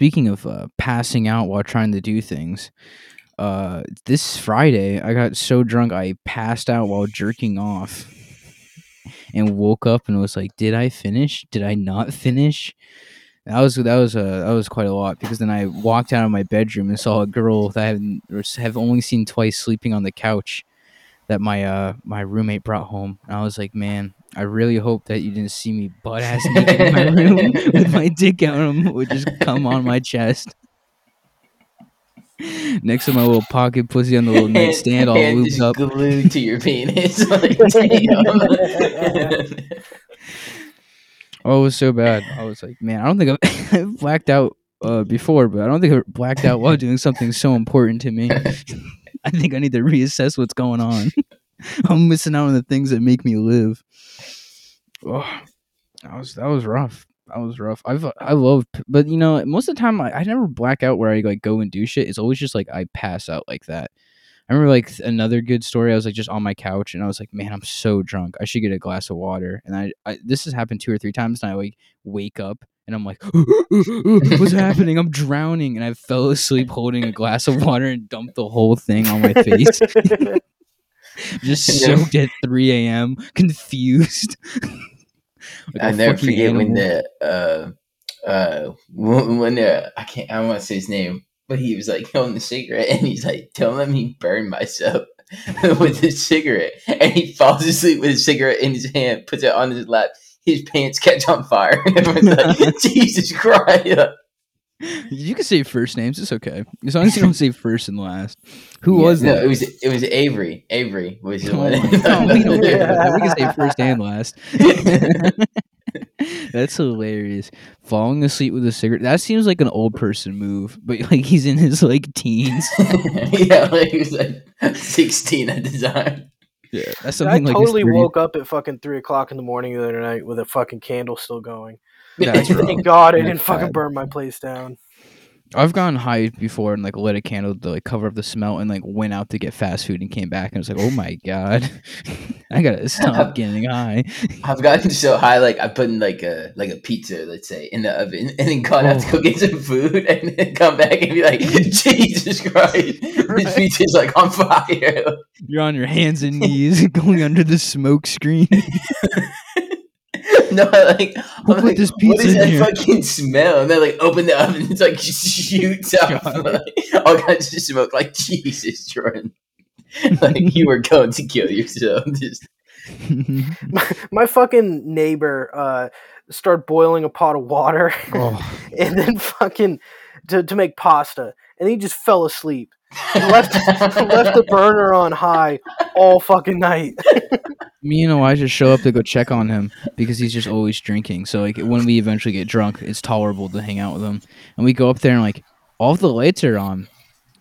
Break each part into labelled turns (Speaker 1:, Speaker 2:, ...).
Speaker 1: speaking of uh, passing out while trying to do things, uh, this Friday I got so drunk I passed out while jerking off, and woke up and was like, "Did I finish? Did I not finish?" That was that was uh, that was quite a lot because then I walked out of my bedroom and saw a girl that I have only seen twice sleeping on the couch that my uh my roommate brought home. And I was like, man, I really hope that you didn't see me butt ass naked in my room with my dick out and would just come on my chest. Next to my little pocket pussy on the little nightstand, all looped up.
Speaker 2: glued to your penis. like.
Speaker 1: Oh, it was so bad. I was like, man, I don't think I've, I've blacked out uh, before, but I don't think I blacked out while doing something so important to me. I think I need to reassess what's going on. I'm missing out on the things that make me live. Oh, that was that was rough. That was rough. I've I love, but you know, most of the time I, I never black out where I like go and do shit. It's always just like I pass out like that. I remember like another good story. I was like just on my couch and I was like, man, I'm so drunk. I should get a glass of water. And I, I this has happened two or three times, and I like wake up and I'm like, what's happening? I'm drowning, and I fell asleep holding a glass of water and dumped the whole thing on my face. just soaked at 3 a.m. confused. Like a
Speaker 2: I never forget when
Speaker 1: animal.
Speaker 2: the uh uh when, when uh, I can't I don't want to say his name, but he was like holding the cigarette and he's like, "Don't let me burn myself with the cigarette," and he falls asleep with his cigarette in his hand, puts it on his lap. His pants catch on fire. and Everyone's like, Jesus Christ!
Speaker 1: You can say first names. It's okay as long as you don't say first and last. Who
Speaker 2: Yeah,
Speaker 1: was
Speaker 2: no,
Speaker 1: that?
Speaker 2: It was it was Avery. Avery was the
Speaker 1: Come
Speaker 2: one.
Speaker 1: on. No, we don't care that. We can say first and last. That's hilarious. Falling asleep with a cigarette. That seems like an old person move, but like he's in his like teens.
Speaker 2: yeah, like he was like sixteen at the time.
Speaker 1: Yeah, that's
Speaker 3: I
Speaker 1: something like
Speaker 3: totally woke up at fucking three o'clock in the morning the other night with a fucking candle still going.
Speaker 1: That's.
Speaker 3: Thank God I
Speaker 1: That's
Speaker 3: didn't fucking
Speaker 1: bad.
Speaker 3: burn my place down.
Speaker 1: I've gone high before and like lit a candle to like cover up the smell and like went out to get fast food and came back and was like, oh my god, I gotta stop getting high.
Speaker 2: I've gotten so high, like I put in like a like a pizza, let's say, in the oven, and then gone out to go oh. get some food, and then come back and be like, Jesus Christ, this
Speaker 1: Right.
Speaker 2: pizza's like on fire.
Speaker 1: You're on your hands and knees going under the smoke screen.
Speaker 2: no, like,
Speaker 1: Who
Speaker 2: I'm
Speaker 1: put
Speaker 2: like,
Speaker 1: this
Speaker 2: what
Speaker 1: pizza
Speaker 2: is
Speaker 1: in
Speaker 2: that
Speaker 1: here?
Speaker 2: fucking smell? And then like open the oven, and it's like shoots out
Speaker 1: God.
Speaker 2: like, all kinds of smoke. Like Jesus, Jordan, like you were going to kill yourself. Just
Speaker 3: My, my fucking neighbor uh started boiling a pot of water
Speaker 1: oh,
Speaker 3: and then fucking to, to make pasta and he just fell asleep. left left the burner on high all fucking night.
Speaker 1: Me and Elijah show up to go check on him because he's just always drinking. So like when we eventually get drunk, it's tolerable to hang out with him. And we go up there and like all the lights are on,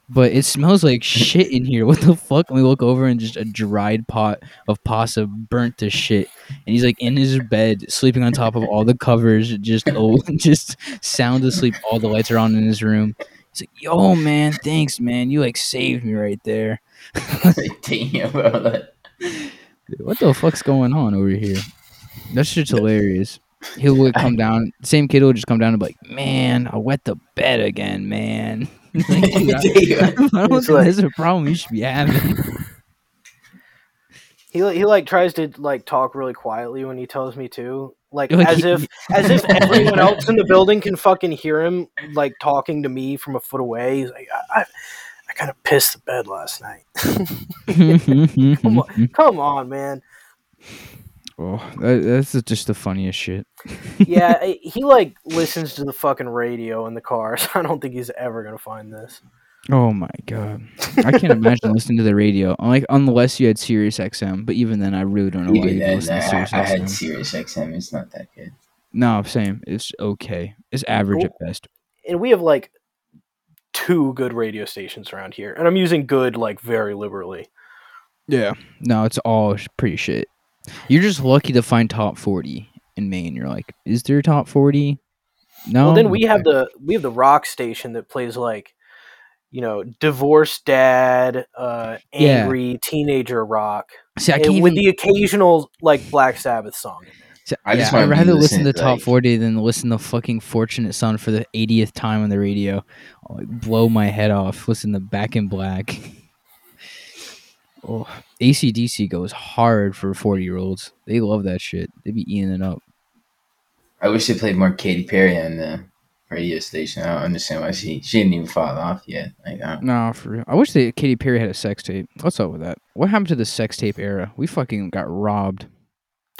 Speaker 1: but it smells like shit in here. What the fuck? And we look over and just a dried pot of pasta burnt to shit. And he's like in his bed, sleeping on top of all the covers, just oh, just sound asleep. All the lights are on in his room. He's like, "Yo, man, thanks, man. You like saved me right there."
Speaker 2: damn, bro.
Speaker 1: Dude, what the fuck's going on over here? That shit's hilarious. He'll would come down. Same kid would just come down and be like, "Man, I wet the bed again, man." Like, dude, I,
Speaker 2: damn.
Speaker 1: I don't think
Speaker 3: like-
Speaker 1: that's a problem you should be having.
Speaker 3: He he like tries to like talk really quietly when he tells me to, like,
Speaker 1: Like,
Speaker 3: as
Speaker 1: he-
Speaker 3: if as if everyone else in the building can fucking hear him like talking to me from a foot away. He's like, I, I, I kind of pissed the bed last night. Mm-hmm. Come on, come on, man.
Speaker 1: oh, that, that's just the funniest shit.
Speaker 3: Yeah, eh, he like listens to the fucking radio in the car, so I don't think he's ever gonna find this.
Speaker 1: Oh my god, I can't imagine listening to the radio. Like unless you had Sirius XM, but even then, I really don't know why
Speaker 2: Even
Speaker 1: you listen
Speaker 2: I,
Speaker 1: to Sirius
Speaker 2: I had
Speaker 1: XM.
Speaker 2: Sirius XM. It's not that good.
Speaker 1: No, same. It's okay. It's average at best.
Speaker 3: And we have like two good radio stations around here, and I'm using good like very liberally.
Speaker 1: Yeah. No, it's all sh- pretty shit. You're just lucky to find top 40 in Maine. You're like, is there top 40? No.
Speaker 3: Well, then we have the we have the rock station that plays like, you know, divorced dad, uh,
Speaker 1: Yeah.
Speaker 3: angry teenager rock,
Speaker 1: See,
Speaker 3: with
Speaker 1: even,
Speaker 3: the occasional like Black Sabbath song.
Speaker 1: So-
Speaker 2: I just
Speaker 1: yeah, I'd
Speaker 2: wanna be
Speaker 1: rather listen to
Speaker 2: to,
Speaker 1: top 40 than listen to fucking Fortunate Son for the 80th time on the radio. Oh, I'll, like, blow my head off. Listen to Back in Black. Oh, ACDC goes hard for 40 year olds. They love that shit. They be eating it up.
Speaker 2: I wish they played more Katy Perry on the radio station. I don't understand why she she didn't even fall off yet. Like,
Speaker 1: No, for real. I wish that Katy Perry had a sex tape. What's up with that? What happened to the sex tape era? We fucking got robbed.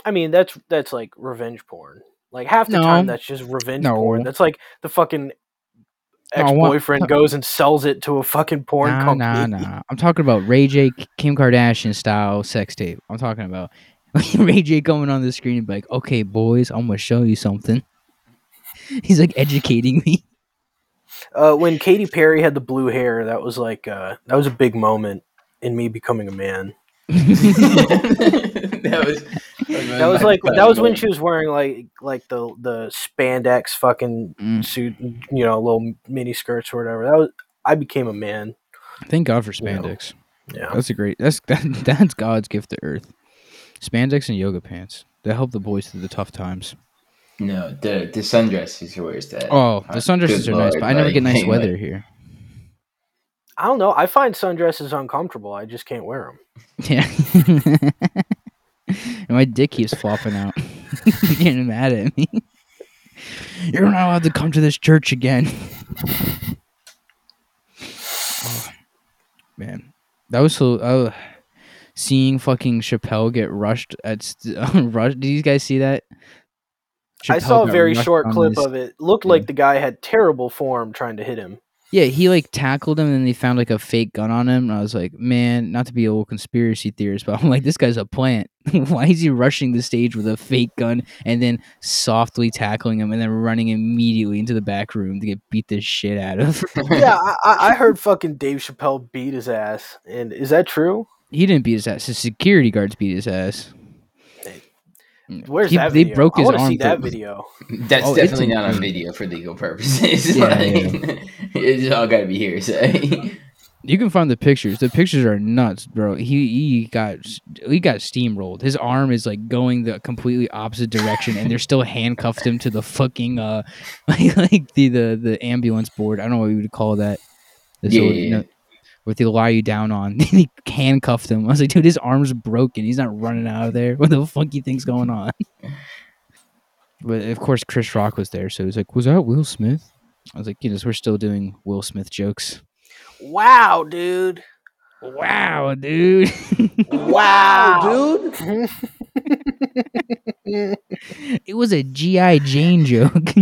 Speaker 3: I mean, that's that's like revenge porn. Like half the
Speaker 1: No.
Speaker 3: time, that's just revenge
Speaker 1: No.
Speaker 3: porn. That's like the fucking ex boyfriend goes and sells it to a fucking porn
Speaker 1: nah,
Speaker 3: company.
Speaker 1: nah, nah. I'm talking about Ray J, Kim Kardashian style sex tape. I'm talking about Ray J coming on the screen and be like, "Okay, boys, I'm gonna show you something." He's like educating me.
Speaker 3: Uh, when Katy Perry had the blue hair, that was like uh, that was a big moment in me becoming a man.
Speaker 2: that was
Speaker 3: That was like that was when she was wearing like like the the spandex fucking
Speaker 1: Mm.
Speaker 3: suit, you know, little mini skirts or whatever. That was I became a man.
Speaker 1: Thank God for
Speaker 3: You know.
Speaker 1: spandex.
Speaker 3: Yeah.
Speaker 1: That's a great. That's that, that's God's gift to Earth. Spandex and yoga pants. They help the boys through the tough times.
Speaker 2: no the the sundresses are where's that?
Speaker 1: Oh, the sundresses
Speaker 2: good
Speaker 1: are nice,
Speaker 2: lord,
Speaker 1: but I never
Speaker 2: like,
Speaker 1: get nice
Speaker 2: like-
Speaker 1: weather here.
Speaker 3: I don't know. I find sundresses uncomfortable. I just can't wear them.
Speaker 1: Yeah. and my dick keeps flopping out. Getting mad at me. You're not allowed to come to this church again. Oh, man, that was so. Uh, seeing fucking Chappelle get rushed at st- rush. Did you guys see that?
Speaker 3: I saw a very short clip
Speaker 1: his-
Speaker 3: of it. Looked
Speaker 1: Yeah.
Speaker 3: like the guy had terrible form trying to hit him.
Speaker 1: Yeah, he like tackled him, and then they found like a fake gun on him. And I was like, man, not to be a little conspiracy theorist, but I'm like, this guy's a plant. Why is he rushing the stage with a fake gun and then softly tackling him and then running immediately into the back room to get beat the shit out of?
Speaker 3: yeah, I, I I heard fucking Dave Chappelle beat his ass. And is that true?
Speaker 1: he didn't beat his ass. His security guards beat his ass.
Speaker 3: Where's
Speaker 1: He-
Speaker 3: that
Speaker 1: They
Speaker 3: video?
Speaker 1: broke his
Speaker 3: I want
Speaker 1: arm.
Speaker 3: see that
Speaker 1: for-
Speaker 3: video.
Speaker 2: That's
Speaker 1: Oh,
Speaker 2: definitely not on video for legal purposes.
Speaker 1: Yeah,
Speaker 2: like, it's all gotta be hearsay.
Speaker 1: You can find the pictures. The pictures are nuts, bro. He he got he got steamrolled. His arm is like going the completely opposite direction, and they're still handcuffed him to the fucking uh like, like the, the the ambulance board. I don't know what you would call that. The
Speaker 2: Yeah,
Speaker 1: sort-
Speaker 2: yeah,
Speaker 1: you know, what they lie you down on. he handcuffed him. I was like, dude, his arm's broken. He's not running out of there. What the funky thing's going on? but of course, Chris Rock was there, so he was like, "Was that Will Smith?" I was like, "You know, we're still doing Will Smith jokes."
Speaker 3: Wow, dude.
Speaker 1: Wow, dude.
Speaker 3: Wow, dude.
Speaker 1: it was a GI Jane joke.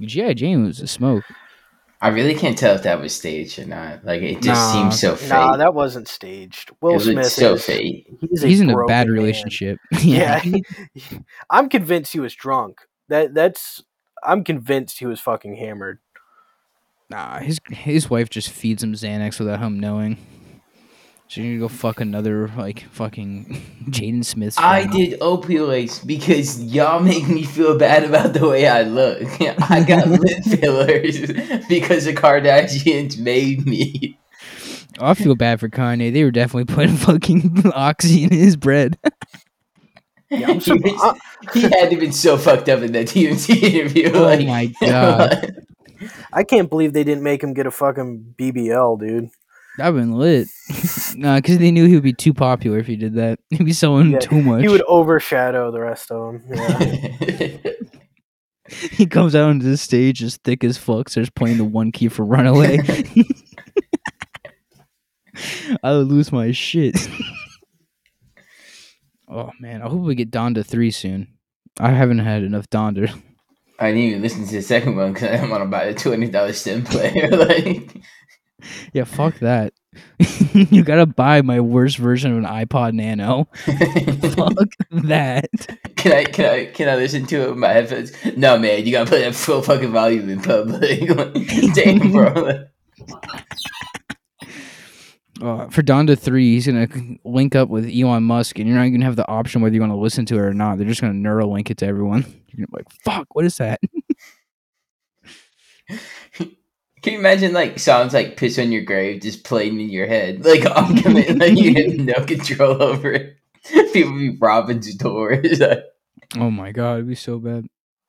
Speaker 1: GI Jane was a smoke.
Speaker 2: I really can't tell if that was staged or not. Like it just
Speaker 1: Nah.
Speaker 2: seems so fake.
Speaker 3: nah, that wasn't staged. Will
Speaker 2: it
Speaker 3: Smith
Speaker 2: so
Speaker 3: is,
Speaker 2: fake.
Speaker 3: He's,
Speaker 1: He's in a bad
Speaker 3: man.
Speaker 1: relationship.
Speaker 3: Yeah, I'm convinced he was drunk. That that's. I'm convinced he was fucking hammered.
Speaker 1: Nah, his his wife just feeds him Xanax without him knowing. So you're gonna go fuck another like fucking Jaden Smith.
Speaker 2: I did opioids because y'all make me feel bad about the way I look. I got lip fillers because the Kardashians made me.
Speaker 1: Oh, I feel bad for Kanye. They were definitely putting fucking oxy in his bread.
Speaker 3: Yeah, I'm
Speaker 2: He,
Speaker 3: sur-
Speaker 2: was- he had to have been so fucked up in that TMZ interview.
Speaker 1: Oh
Speaker 2: like,
Speaker 1: my God.
Speaker 3: I can't believe they didn't make him get a fucking BBL, dude.
Speaker 1: That'd been lit. nah, because they knew he would be too popular if he did that. He'd be selling
Speaker 3: Yeah,
Speaker 1: too much.
Speaker 3: He would overshadow the rest of them. Yeah.
Speaker 1: he comes out onto the stage as thick as fuck, starts playing the one key for Runaway. I would lose my shit. oh man, I hope we get Donda three soon. I haven't had enough Donda.
Speaker 2: I didn't even listen to the second one because I didn't want to buy a twenty dollars Stem Player. like,
Speaker 1: Yeah, fuck that. you gotta buy my worst version of an iPod Nano. fuck that.
Speaker 2: can I can I can I listen to it with my headphones? No, man, you gotta put that full fucking volume in public. Damn, bro.
Speaker 1: Uh, for Donda three, he's gonna link up with Elon Musk, and you're not gonna have the option whether you're gonna listen to it or not. They're just gonna Neuralink it to everyone. You're gonna be like, "Fuck, what is that?"
Speaker 2: Can you imagine like songs like "Piss on Your Grave" just playing in your head, like on command, like you have no control over it? People be robbing stores.
Speaker 1: Oh my god, it'd be so bad.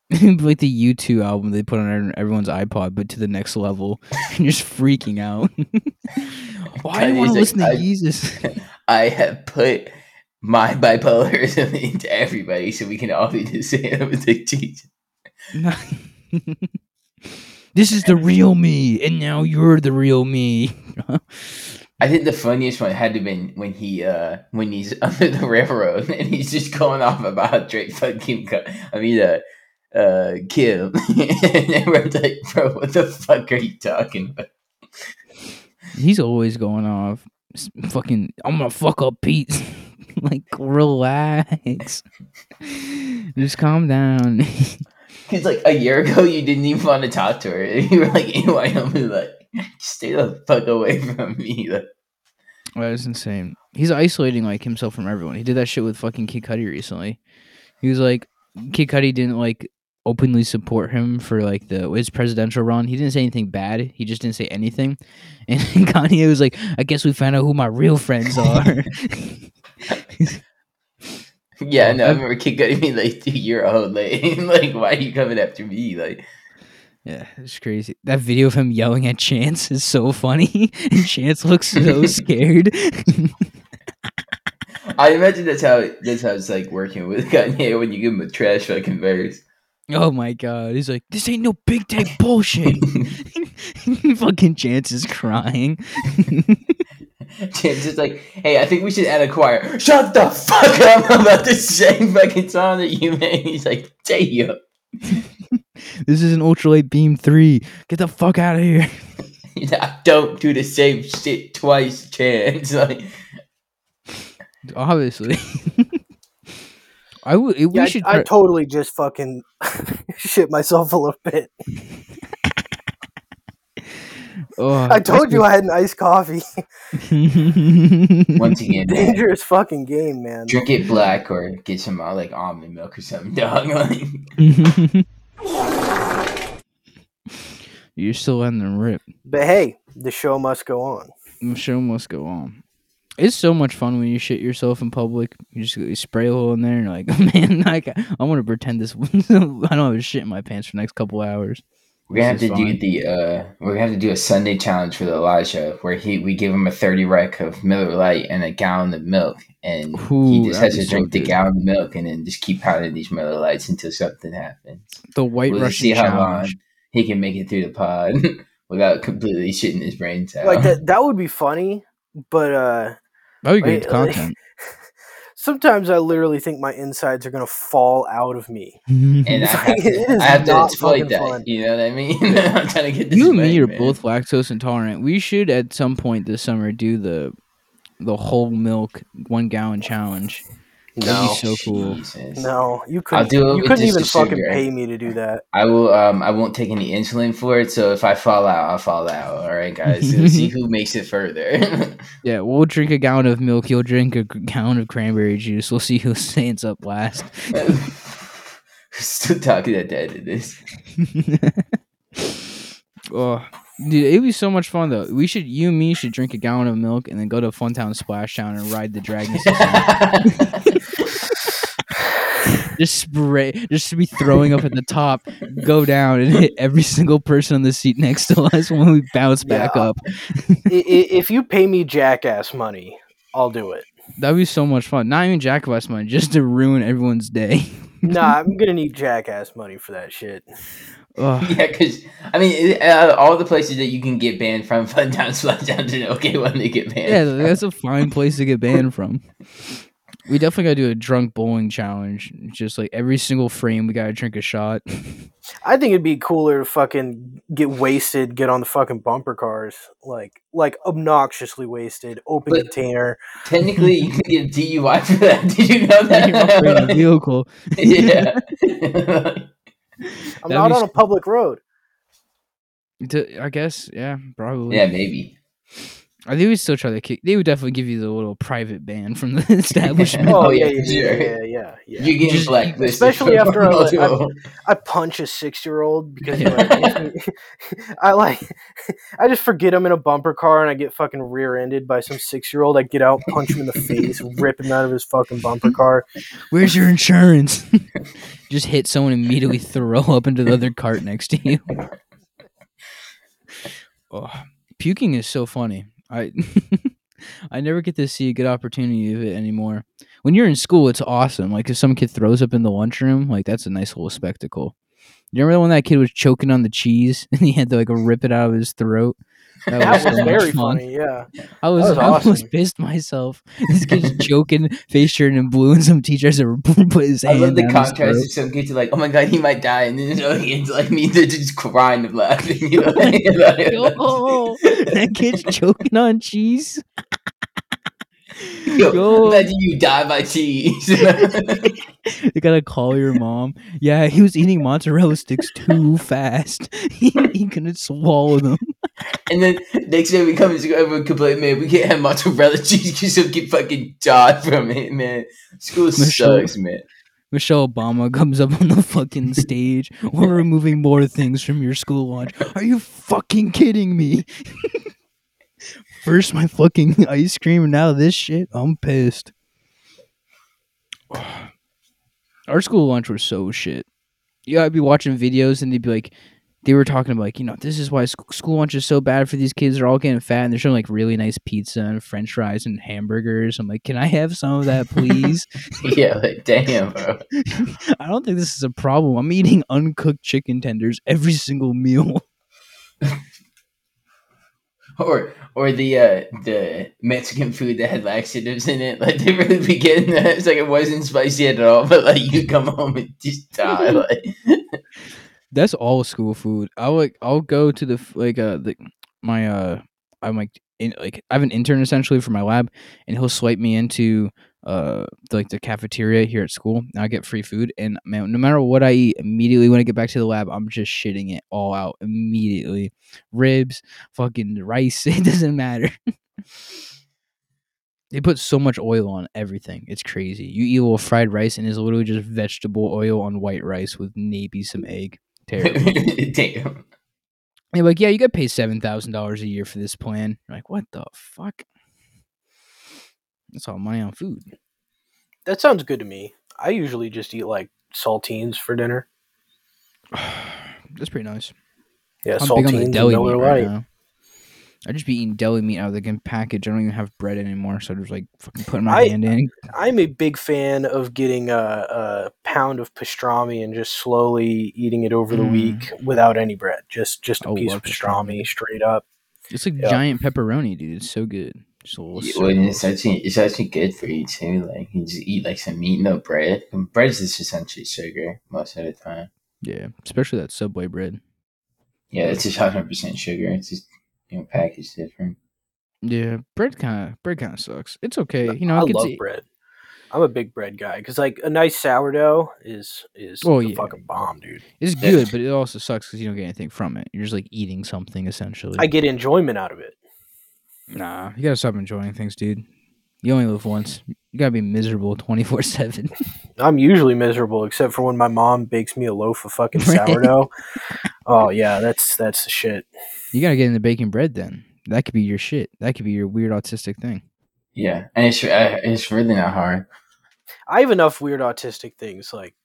Speaker 1: Like the U2 album they put on everyone's iPod, but to the next level. and you're just freaking out. Why do you want to listen
Speaker 2: like,
Speaker 1: to
Speaker 2: I-
Speaker 1: Jesus?
Speaker 2: I have put my bipolarism into everybody so we can all be the same. I was like, Jesus.
Speaker 1: This is the real me, and now you're the real me.
Speaker 2: I think the funniest one had to been when he uh when he's under the railroad and he's just going off about how Drake fucked Kim. I mean uh uh Kim, and everyone's like, bro, what the fuck are you talking about?
Speaker 1: He's always going off. Fucking, I'm gonna fuck up Pete. like, relax. Just calm down.
Speaker 2: Because like a year ago, you didn't even want to talk to her. You were like in Wyoming, like stay the fuck away from me. Like,
Speaker 1: That is insane. He's isolating like himself from everyone. He did that shit with fucking Kid Cudi recently. He was like, Kid Cudi didn't like openly support him for like the his presidential run. He didn't say anything bad. He just didn't say anything. And Kanye was like, I guess we found out who my real friends are.
Speaker 2: Yeah, no, I remember Kid Cudi being like, dude, you're old. Like, like, why are you coming after me? Like,
Speaker 1: yeah, it's crazy. That video of him yelling at Chance is so funny. and Chance looks so scared.
Speaker 2: I imagine that's how that's how it's like working with Kanye when you give him a trash fucking verse.
Speaker 1: oh my god. He's like, this ain't no big tape bullshit. fucking Chance is crying.
Speaker 2: Chance is like, hey, I think we should add a choir. Shut the fuck up I'm about the same fucking song that you made. He's like, damn.
Speaker 1: This is an ultralight beam three. Get the fuck out of here.
Speaker 2: He's like, don't do the same shit twice, Chance. Like,
Speaker 1: Obviously. I would. We
Speaker 3: Yeah, I-
Speaker 1: should.
Speaker 3: I, totally just fucking shit myself a little bit.
Speaker 1: Oh,
Speaker 3: I told you I had an iced coffee.
Speaker 2: once again, man,
Speaker 3: Dangerous fucking game, man.
Speaker 2: drink it black or get some uh, like almond milk or something, dog.
Speaker 1: You're still letting them rip.
Speaker 3: But hey, the show must go on.
Speaker 1: The show must go on. It's so much fun when you shit yourself in public. You just you spray a hole in there and you're like, man, like, I want to pretend this. I don't have a shit in my pants for the next couple hours.
Speaker 2: We're gonna have to
Speaker 1: is
Speaker 2: do the uh, we're gonna have to do a Sunday challenge for the Elijah, where he we give him a thirty rec of Miller Lite and a gallon of milk, and he just has
Speaker 1: be
Speaker 2: to
Speaker 1: so
Speaker 2: drink the gallon of milk and then just keep pounding these Miller Lites until something happens.
Speaker 1: The White
Speaker 2: We'll
Speaker 1: Russian
Speaker 2: see how long he can make it through the pod without completely shitting his brains out.
Speaker 3: Like that that would be funny, but uh
Speaker 1: That would be good
Speaker 3: Like-
Speaker 1: content.
Speaker 3: Sometimes I literally think my insides are gonna fall out of me. Mm-hmm.
Speaker 2: and I have to,
Speaker 3: it is
Speaker 2: I have to
Speaker 3: not
Speaker 2: exploit
Speaker 3: fucking
Speaker 2: that.
Speaker 3: fun.
Speaker 2: You know what I mean? I'm trying to get this
Speaker 1: you and me are
Speaker 2: man.
Speaker 1: both lactose intolerant. We should at some point this summer do the the whole milk one gallon challenge. That'd be so cool.
Speaker 2: Jesus.
Speaker 3: No, you couldn't.
Speaker 2: do it
Speaker 3: you couldn't even fucking
Speaker 2: sugar.
Speaker 3: pay me to do that.
Speaker 2: I will. Um, I won't take any insulin for it. So if I fall out, I'll fall out. All right, guys. So see who makes it further.
Speaker 1: Yeah, we'll drink a gallon of milk. You'll drink a gallon of cranberry juice. We'll see who stands up last.
Speaker 2: Still talking at the end of this.
Speaker 1: oh, dude, it'd be so much fun though. We should, you and me, should drink a gallon of milk and then go to Funtown Splashdown and ride the dragon system. just spray, just to be throwing up at the top, go down and hit every single person on the seat next to us when we bounce back
Speaker 3: Yeah.
Speaker 1: up.
Speaker 3: I- i- if you pay me jackass money, I'll do it.
Speaker 1: That'd be so much fun. Not even Jackass money, just to ruin everyone's day.
Speaker 3: Nah, I'm gonna need jackass money for that shit.
Speaker 1: Ugh.
Speaker 2: yeah, because I mean, uh, all the places that you can get banned from, Funtown, Splashdown, to okay when they get banned.
Speaker 1: Yeah, that's a fine place to get banned from. We definitely gotta do a drunk bowling challenge. Just like every single frame, we gotta drink a shot.
Speaker 3: I think it'd be cooler to fucking get wasted, get on the fucking bumper cars, like like obnoxiously wasted, open
Speaker 2: But-
Speaker 3: container.
Speaker 2: Technically, you can get DUI for that. Did you know
Speaker 1: in a
Speaker 2: that?
Speaker 1: vehicle.
Speaker 2: yeah.
Speaker 3: I'm
Speaker 1: That'd
Speaker 3: not
Speaker 1: be
Speaker 3: on a public road.
Speaker 1: To- I guess, yeah, probably.
Speaker 2: yeah, maybe.
Speaker 1: I think we still try to kick. They would definitely give you the little private ban from the establishment.
Speaker 3: Oh, yeah,
Speaker 2: yeah,
Speaker 3: yeah, yeah, yeah, yeah, yeah.
Speaker 2: You're getting
Speaker 1: Just-
Speaker 2: blacklisted.
Speaker 3: especially after I, like, I- I punch a six-year-old because he, like. I like, I just forget I'm in a bumper car and I get fucking rear-ended by some six-year-old. I get out, punch him in the face, rip him out of his fucking bumper car.
Speaker 1: Where's your insurance? Just hit someone immediately throw up into the other cart next to you. oh, puking is so funny. I I never get to see a good opportunity of it anymore. When you're in school, it's awesome. Like if some kid throws up in the lunchroom, like that's a nice little spectacle. You remember when that kid was choking on the cheese and he had to like rip it out of his throat?
Speaker 3: That was
Speaker 1: so much
Speaker 3: very
Speaker 1: fun.
Speaker 3: funny. Yeah,
Speaker 1: I was,
Speaker 3: was
Speaker 1: I almost pissed myself. This kid's choking, face turning and blue, and some teachers are put his hand.
Speaker 2: I
Speaker 1: hand
Speaker 2: love the contrast
Speaker 1: throat.
Speaker 2: of some kids are like, oh my god, he might die, and then there's other kids like me, they're just crying and laughing. You know?
Speaker 1: Yo, that kid's choking on cheese.
Speaker 2: Yo,
Speaker 1: Yo.
Speaker 2: imagine you die by cheese.
Speaker 1: You gotta call your mom. Yeah, he was eating mozzarella sticks too fast. He, he couldn't swallow them.
Speaker 2: and then next day we come and everyone complain, man, we can't have mozzarella cheese because some kid fucking died from it, man. School
Speaker 1: Michelle-
Speaker 2: sucks, man.
Speaker 1: Michelle Obama comes up on the fucking stage. We're removing more things from your school lunch. Are you fucking kidding me? First my fucking ice cream, and now this shit. I'm pissed. Our school lunch was so shit. Yeah, I'd be watching videos and they'd be like, they were talking about like, you know, this is why sc- school lunch is so bad for these kids. They're all getting fat, and they're showing like really nice pizza and French fries and hamburgers. I'm like, can I have some of that, please?
Speaker 2: Yeah, like, damn, bro.
Speaker 1: I don't think this is a problem. I'm eating uncooked chicken tenders every single meal.
Speaker 2: Or or the uh, the Mexican food that had laxatives in it. Like they really be getting that. It's like it wasn't spicy at all, but like you come home and just die. Like
Speaker 1: That's all school food. I'll like I'll go to the like uh the my uh I'm like in like I have an intern essentially for my lab and he'll swipe me into uh the, like the cafeteria here at school and I get free food and man no matter what I eat immediately when I get back to the lab I'm just shitting it all out immediately. Ribs fucking rice it doesn't matter. They put so much oil on everything. It's crazy. You eat a little fried rice and it's literally just vegetable oil on white rice with maybe some egg terrible
Speaker 2: damn.
Speaker 1: they're like, yeah, you got to pay seven thousand dollars a year for this plan. You're like, what the fuck? That's all money on food.
Speaker 3: that sounds good to me. I usually just eat like saltines for dinner.
Speaker 1: That's pretty nice.
Speaker 3: Yeah,
Speaker 1: I'm big on
Speaker 3: saltines
Speaker 1: the
Speaker 3: and
Speaker 1: deli
Speaker 3: Miller
Speaker 1: meat right now. I just be eating deli meat out of the gun package. I don't even have bread anymore, so I'm just like fucking putting my
Speaker 3: I-
Speaker 1: hand in.
Speaker 3: I'm a big fan of getting a, a pound of pastrami and just slowly eating it over the
Speaker 1: Mm.
Speaker 3: week without any bread. Just just a
Speaker 1: I
Speaker 3: piece of pastrami,
Speaker 1: pastrami.
Speaker 3: straight up.
Speaker 1: It's like
Speaker 3: Yeah.
Speaker 1: giant pepperoni, dude. It's so good. Just a
Speaker 2: Yeah, well, it's actually it's actually good for you too. Like you just eat like some meat, no bread. And bread is just essentially sugar most of the time.
Speaker 1: yeah, especially that Subway bread.
Speaker 2: Yeah, it's just hundred percent sugar. It's just you know packaged different.
Speaker 1: Yeah, bread kind of bread kind of sucks. It's okay, you know.
Speaker 3: I
Speaker 1: it gets
Speaker 3: love
Speaker 1: e-
Speaker 3: bread. I'm a big bread guy because like a nice sourdough is is
Speaker 1: Oh,
Speaker 3: the
Speaker 1: yeah.
Speaker 3: fucking bomb, dude.
Speaker 1: It's good, but it also sucks because you don't get anything from it. You're just like eating something essentially.
Speaker 3: I get enjoyment out of it.
Speaker 1: Nah, you gotta stop enjoying things, dude. You only live once. You gotta be miserable twenty four seven.
Speaker 3: I'm usually miserable except for when my mom bakes me a loaf of fucking sourdough. oh yeah, that's that's the shit.
Speaker 1: You gotta get into baking bread then. That could be your shit. That could be your weird autistic thing.
Speaker 2: Yeah, and it's uh, it's really not hard.
Speaker 3: I have enough weird autistic things like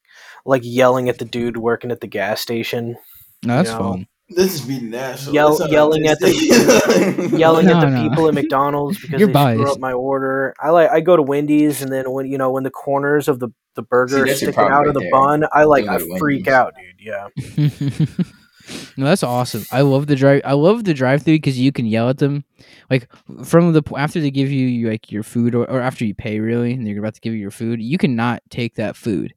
Speaker 3: like yelling at the dude working at the gas station,
Speaker 1: No, that's
Speaker 3: know,
Speaker 1: fun.
Speaker 2: This is being national.
Speaker 3: Yell- yelling at
Speaker 2: the
Speaker 3: yelling
Speaker 1: No,
Speaker 3: at the
Speaker 1: no.
Speaker 3: people at McDonald's because
Speaker 1: You're
Speaker 3: they screw up my order. I like I go to Wendy's and then when you know when the corners of the the burger
Speaker 2: See,
Speaker 3: are sticking
Speaker 2: problem
Speaker 3: out of the
Speaker 2: there.
Speaker 3: bun, I like I freak
Speaker 2: Wendy's.
Speaker 3: out, dude. Yeah.
Speaker 1: no, that's awesome. I love the drive. I love the drive-through because you can yell at them, like from the after they give you like your food or, or after you pay really, and they're about to give you your food. You cannot take that food.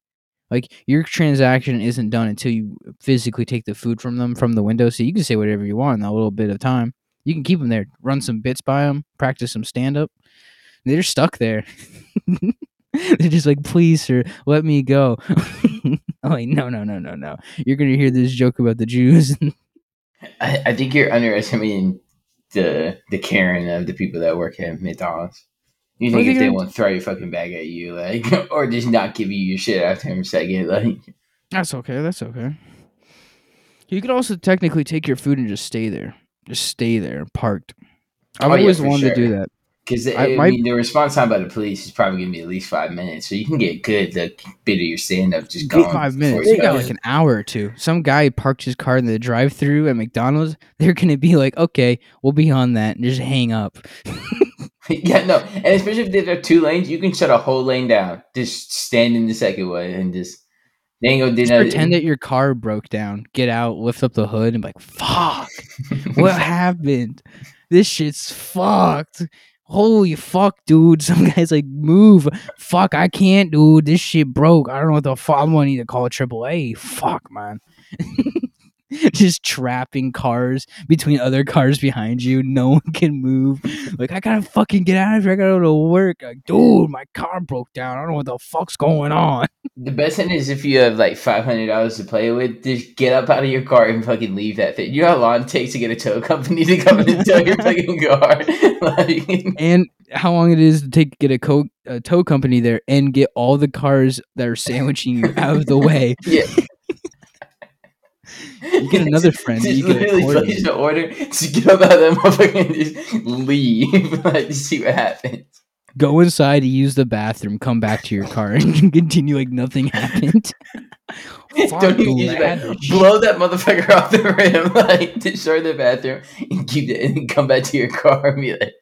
Speaker 1: Like your transaction isn't done until you physically take the food from them from the window. So you can say whatever you want in that little bit of time. You can keep them there, run some bits by them, practice some stand up. They're stuck there. They're just like, please, sir, let me go. I'm like, no, no, no, no, no. You're gonna hear this joke about the Jews.
Speaker 2: I, I think you're underestimating the the caring of the people that work at McDonald's. You think
Speaker 1: they
Speaker 2: if they won't throw your fucking bag at you, like, or just not give you your shit after a second, like,
Speaker 1: That's okay. That's okay. You could also technically take your food and just stay there. Just stay there, parked. I've
Speaker 2: Oh,
Speaker 1: always
Speaker 2: for
Speaker 1: wanted to do that.
Speaker 2: Because
Speaker 1: I-
Speaker 2: I, mean, the response time by the police is probably gonna be at least five minutes, so you can get good the bit of your stand up just going.
Speaker 1: Five minutes. You got like an hour or two. Some guy parked his car in the drive-through at McDonald's. They're gonna be like, "Okay, we'll be on that," and just hang up.
Speaker 2: yeah, no, and especially if there are two lanes, you can shut a whole lane down. Just stand in the second one and just they
Speaker 1: Just
Speaker 2: nothing.
Speaker 1: pretend that your car broke down. Get out, lift up the hood, and be like, "Fuck, what happened? This shit's fucked." Holy fuck, dude. Some guy's like, move. Fuck, I can't, dude. This shit broke. I don't know what the fuck. I'm gonna need to call AAA. Fuck, man. Just trapping cars between other cars behind you. No one can move. Like, I gotta fucking get out of here. I gotta go to work. Like, dude, my car broke down. I don't know what the fuck's going on.
Speaker 2: The best thing is if you have like five hundred dollars to play with, just get up out of your car and fucking leave that thing. You know how long it takes to get a tow company to come and tow your fucking car. like,
Speaker 1: and how long it is to take get a, co- a tow company there and get all the cars that are sandwiching you out of the way.
Speaker 2: yeah.
Speaker 1: You get another friend.
Speaker 2: Just
Speaker 1: You get
Speaker 2: literally place order. Just get up out of that motherfucker and just leave. like, to see what happens.
Speaker 1: Go inside, use the bathroom, come back to your car, and continue like nothing happened.
Speaker 2: Don't even use bathroom. Blow that motherfucker off the rim, like destroy the bathroom, and keep it, and come back to your car and be like,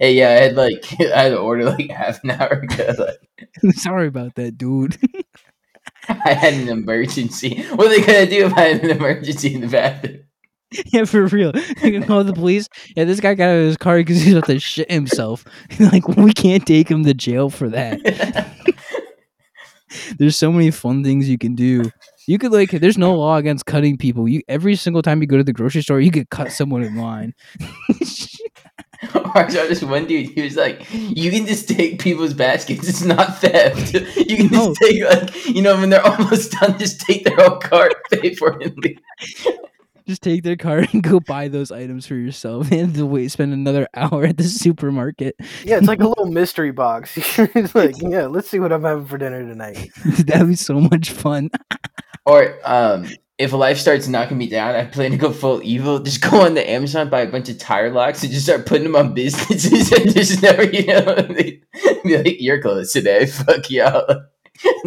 Speaker 2: "Hey, yeah, I had like I had to order like half an hour ago. Like,
Speaker 1: Sorry about that, dude.
Speaker 2: I had an emergency. What are they gonna do if I had an emergency in the bathroom?
Speaker 1: yeah, for real. You can call the police. Yeah, this guy got out of his car because he's about to shit himself. like, we can't take him to jail for that. There's so many fun things you can do. You could like, there's no law against cutting people. You every single time you go to the grocery store, you could cut someone in line.
Speaker 2: or I saw this one dude. He was like, "You can just take people's baskets. It's not theft. You can just
Speaker 1: No.
Speaker 2: take like you know when they're almost done, just take their whole cart, pay for it, and leave."
Speaker 1: Just take their car and go buy those items for yourself, and to wait, spend another hour at the supermarket.
Speaker 3: Yeah, it's like a little mystery box. it's like, yeah, let's see what I'm having for dinner tonight.
Speaker 1: That'd be so much fun.
Speaker 2: Or um, if life starts knocking me down, I plan to go full evil. Just go on the Amazon, buy a bunch of tire locks, and just start putting them on businesses, and just never, you know, be like, "You're closed today. Fuck y'all."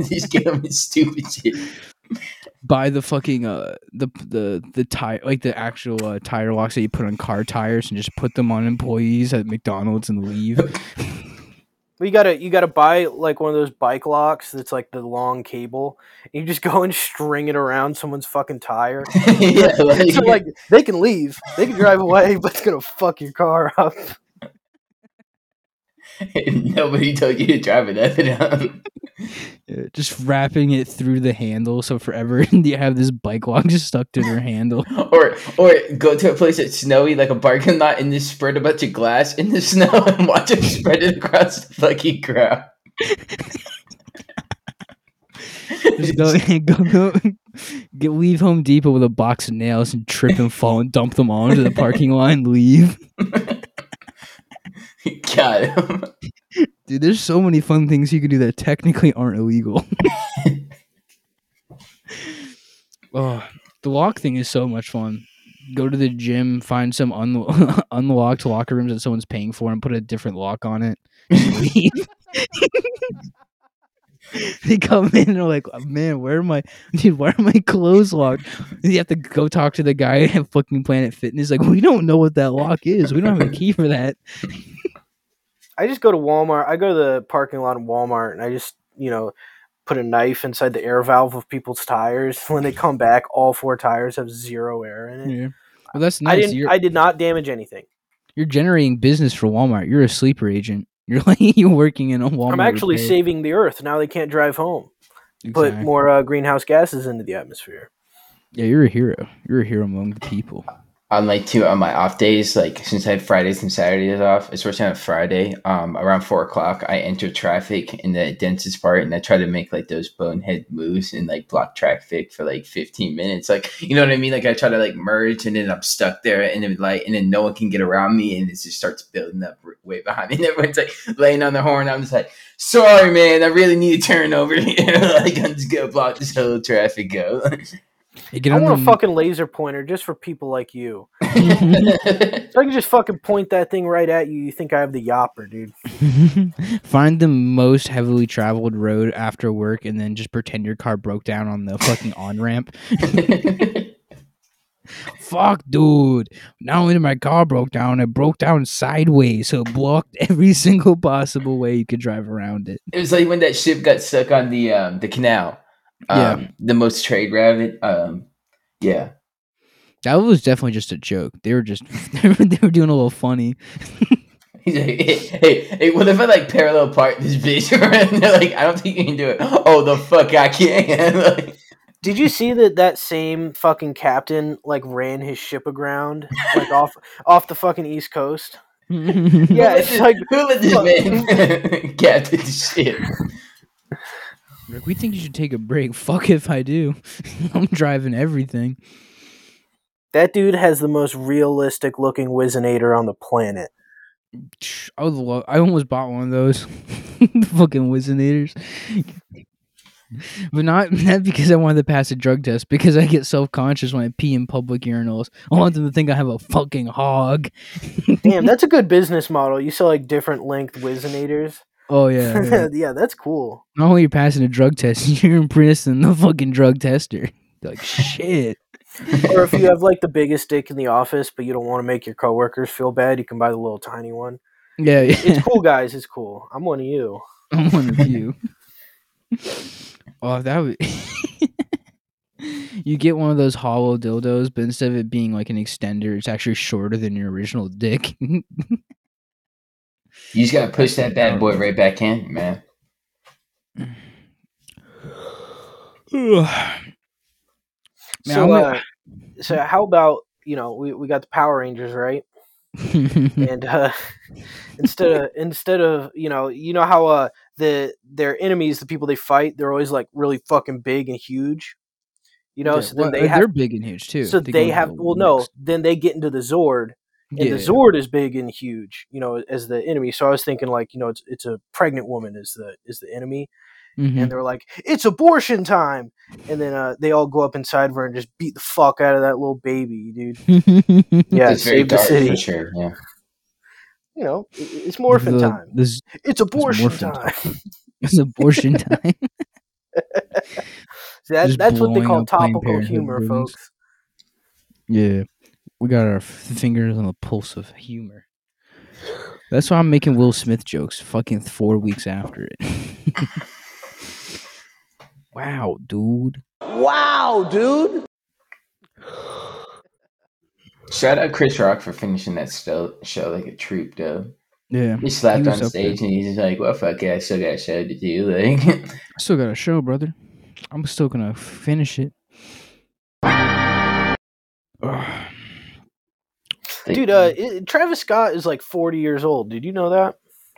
Speaker 2: just get them in stupid shit.
Speaker 1: Buy the fucking uh the the the tire like the actual uh, tire locks that you put on car tires and just put them on employees at McDonald's and leave.
Speaker 3: But you gotta you gotta buy like one of those bike locks that's like the long cable. And you just go and string it around someone's fucking tire.
Speaker 2: yeah, like,
Speaker 3: so like they can leave, they can drive away, but it's gonna fuck your car up.
Speaker 2: nobody told you to drive it up and down.
Speaker 1: Just wrapping it through the handle so forever you have this bike lock just stuck to their handle.
Speaker 2: Or or go to a place that's snowy, like a parking lot, and just spread a bunch of glass in the snow and watch it spread it across the fucking ground.
Speaker 1: Just go, go, go get leave Home Depot with a box of nails and trip and fall and dump them all into the parking lot and leave.
Speaker 2: Got him.
Speaker 1: Dude, there's so many fun things you can do that technically aren't illegal. oh, the lock thing is so much fun. Go to the gym, find some un- unlocked locker rooms that someone's paying for, and put a different lock on it. They come in and are like, "Oh, "Man, where are my dude? Why are my clothes locked?" You have to go talk to the guy at fucking Planet Fitness. Like, we don't know what that lock is. We don't have a key for that.
Speaker 3: I just go to Walmart. I go to the parking lot of Walmart and I just, you know, put a knife inside the air valve of people's tires. When they come back, all four tires have zero air in it.
Speaker 1: Yeah. Well, that's
Speaker 3: I
Speaker 1: nice.
Speaker 3: didn't.
Speaker 1: You're,
Speaker 3: I did not damage anything.
Speaker 1: you're generating business for Walmart. You're a sleeper agent. You're like you're working in a Walmart.
Speaker 3: I'm actually
Speaker 1: repair.
Speaker 3: saving the earth. Now they can't drive home. Put more uh, greenhouse gases into the atmosphere.
Speaker 1: Yeah, you're a hero. You're a hero among the people.
Speaker 2: On like two on my off days, like since I have Fridays and Saturdays off, especially on Friday, um, around four o'clock, I enter traffic in the densest part, and I try to make like those bonehead moves and like block traffic for like fifteen minutes. Like you know what I mean? Like I try to like merge, and then I'm stuck there, and then like, and then no one can get around me, and it just starts building up way behind me. And everyone's like laying on the horn. I'm just like, sorry, man, I really need to turn over here. like I'm just gonna block this whole traffic go.
Speaker 1: You get
Speaker 3: I
Speaker 1: on
Speaker 3: want a fucking laser pointer just for people like you. So I can just fucking point that thing right at you. You think I have the yopper, dude?
Speaker 1: Find the most heavily traveled road after work and then just pretend your car broke down on the fucking on ramp. Fuck, dude. Not only did my car broke down, it broke down sideways, so it blocked every single possible way you could drive around it.
Speaker 2: It was like when that ship got stuck on the um the canal. Um,
Speaker 1: Yeah.
Speaker 2: The most trade rabbit. Um, yeah.
Speaker 1: That was definitely just a joke. They were just they were, they were doing a little funny.
Speaker 2: He's like, hey, hey, hey, what if I like parallel park this bitch? and they're like, I don't think you can do it. Oh, the fuck, I can. like,
Speaker 3: Did you see that that same fucking captain like ran his ship aground like off off the fucking east coast?
Speaker 1: yeah,
Speaker 3: Yeah, it's like
Speaker 2: who let this man captain the ship?
Speaker 1: Like, we think you should take a break. Fuck if I do. I'm driving everything.
Speaker 3: that dude has the most realistic looking Whizzinator on the planet.
Speaker 1: I would love. I almost bought one of those fucking Whizzinators, but not not because I wanted to pass a drug test. Because I get self conscious when I pee in public urinals. I want them to think I have a fucking hog.
Speaker 3: Damn, that's a good business model. You sell like different length Whizzinators.
Speaker 1: Oh yeah. yeah.
Speaker 3: yeah, that's cool.
Speaker 1: not only you're passing a drug test, you're impressing the fucking drug tester. Like shit.
Speaker 3: Or if you have like the biggest dick in the office, but you don't want to make your coworkers feel bad, you can buy the little tiny one.
Speaker 1: Yeah, yeah.
Speaker 3: It's cool, guys. It's cool. I'm one of you.
Speaker 1: I'm one of you. oh, that would. you get one of those hollow dildos, but instead of it being like an extender, it's actually shorter than your original dick.
Speaker 2: You just gotta push that bad boy right back in, man.
Speaker 1: Man,
Speaker 3: so, uh, so how about you know we, we got the Power Rangers right, and uh, instead of instead of you know you know how uh the their enemies the people they fight they're always like really fucking big and huge, you know.
Speaker 1: Yeah,
Speaker 3: so then
Speaker 1: well,
Speaker 3: they
Speaker 1: uh,
Speaker 3: have
Speaker 1: they're big and huge too.
Speaker 3: so they have
Speaker 1: the
Speaker 3: well no then they get into the Zord and
Speaker 1: yeah,
Speaker 3: the Zord is big and huge, you know, as the enemy. So I was thinking like, you know, it's it's a pregnant woman is the is the enemy,
Speaker 1: mhm.
Speaker 3: and they're like, it's abortion time, and then uh, they all go up inside of her and just beat the fuck out of that little baby, dude. Yeah,
Speaker 2: it's very
Speaker 3: save the city.
Speaker 2: for sure. Yeah.
Speaker 3: You know, it's morphin
Speaker 1: The-
Speaker 3: time.
Speaker 1: This
Speaker 3: It's abortion
Speaker 1: morphin
Speaker 3: time.
Speaker 1: It's abortion time.
Speaker 3: that, that's what they call topical humor, folks.
Speaker 1: Yeah, we got our fingers on the pulse of humor. That's why I'm making Will Smith jokes. Fucking four weeks after it. wow, dude.
Speaker 4: Wow, dude.
Speaker 2: Shout out Chris Rock for finishing that sto- show like a troop, though.
Speaker 1: Yeah,
Speaker 2: He slapped
Speaker 1: He
Speaker 2: on stage
Speaker 1: there.
Speaker 2: and he's just like, "Well, fuck it, I still got a show to do." Like,
Speaker 1: I still got a show, brother. I'm still gonna finish it. Ugh.
Speaker 3: Dude, uh, i Travis Scott is like 40 years old. Did you know that?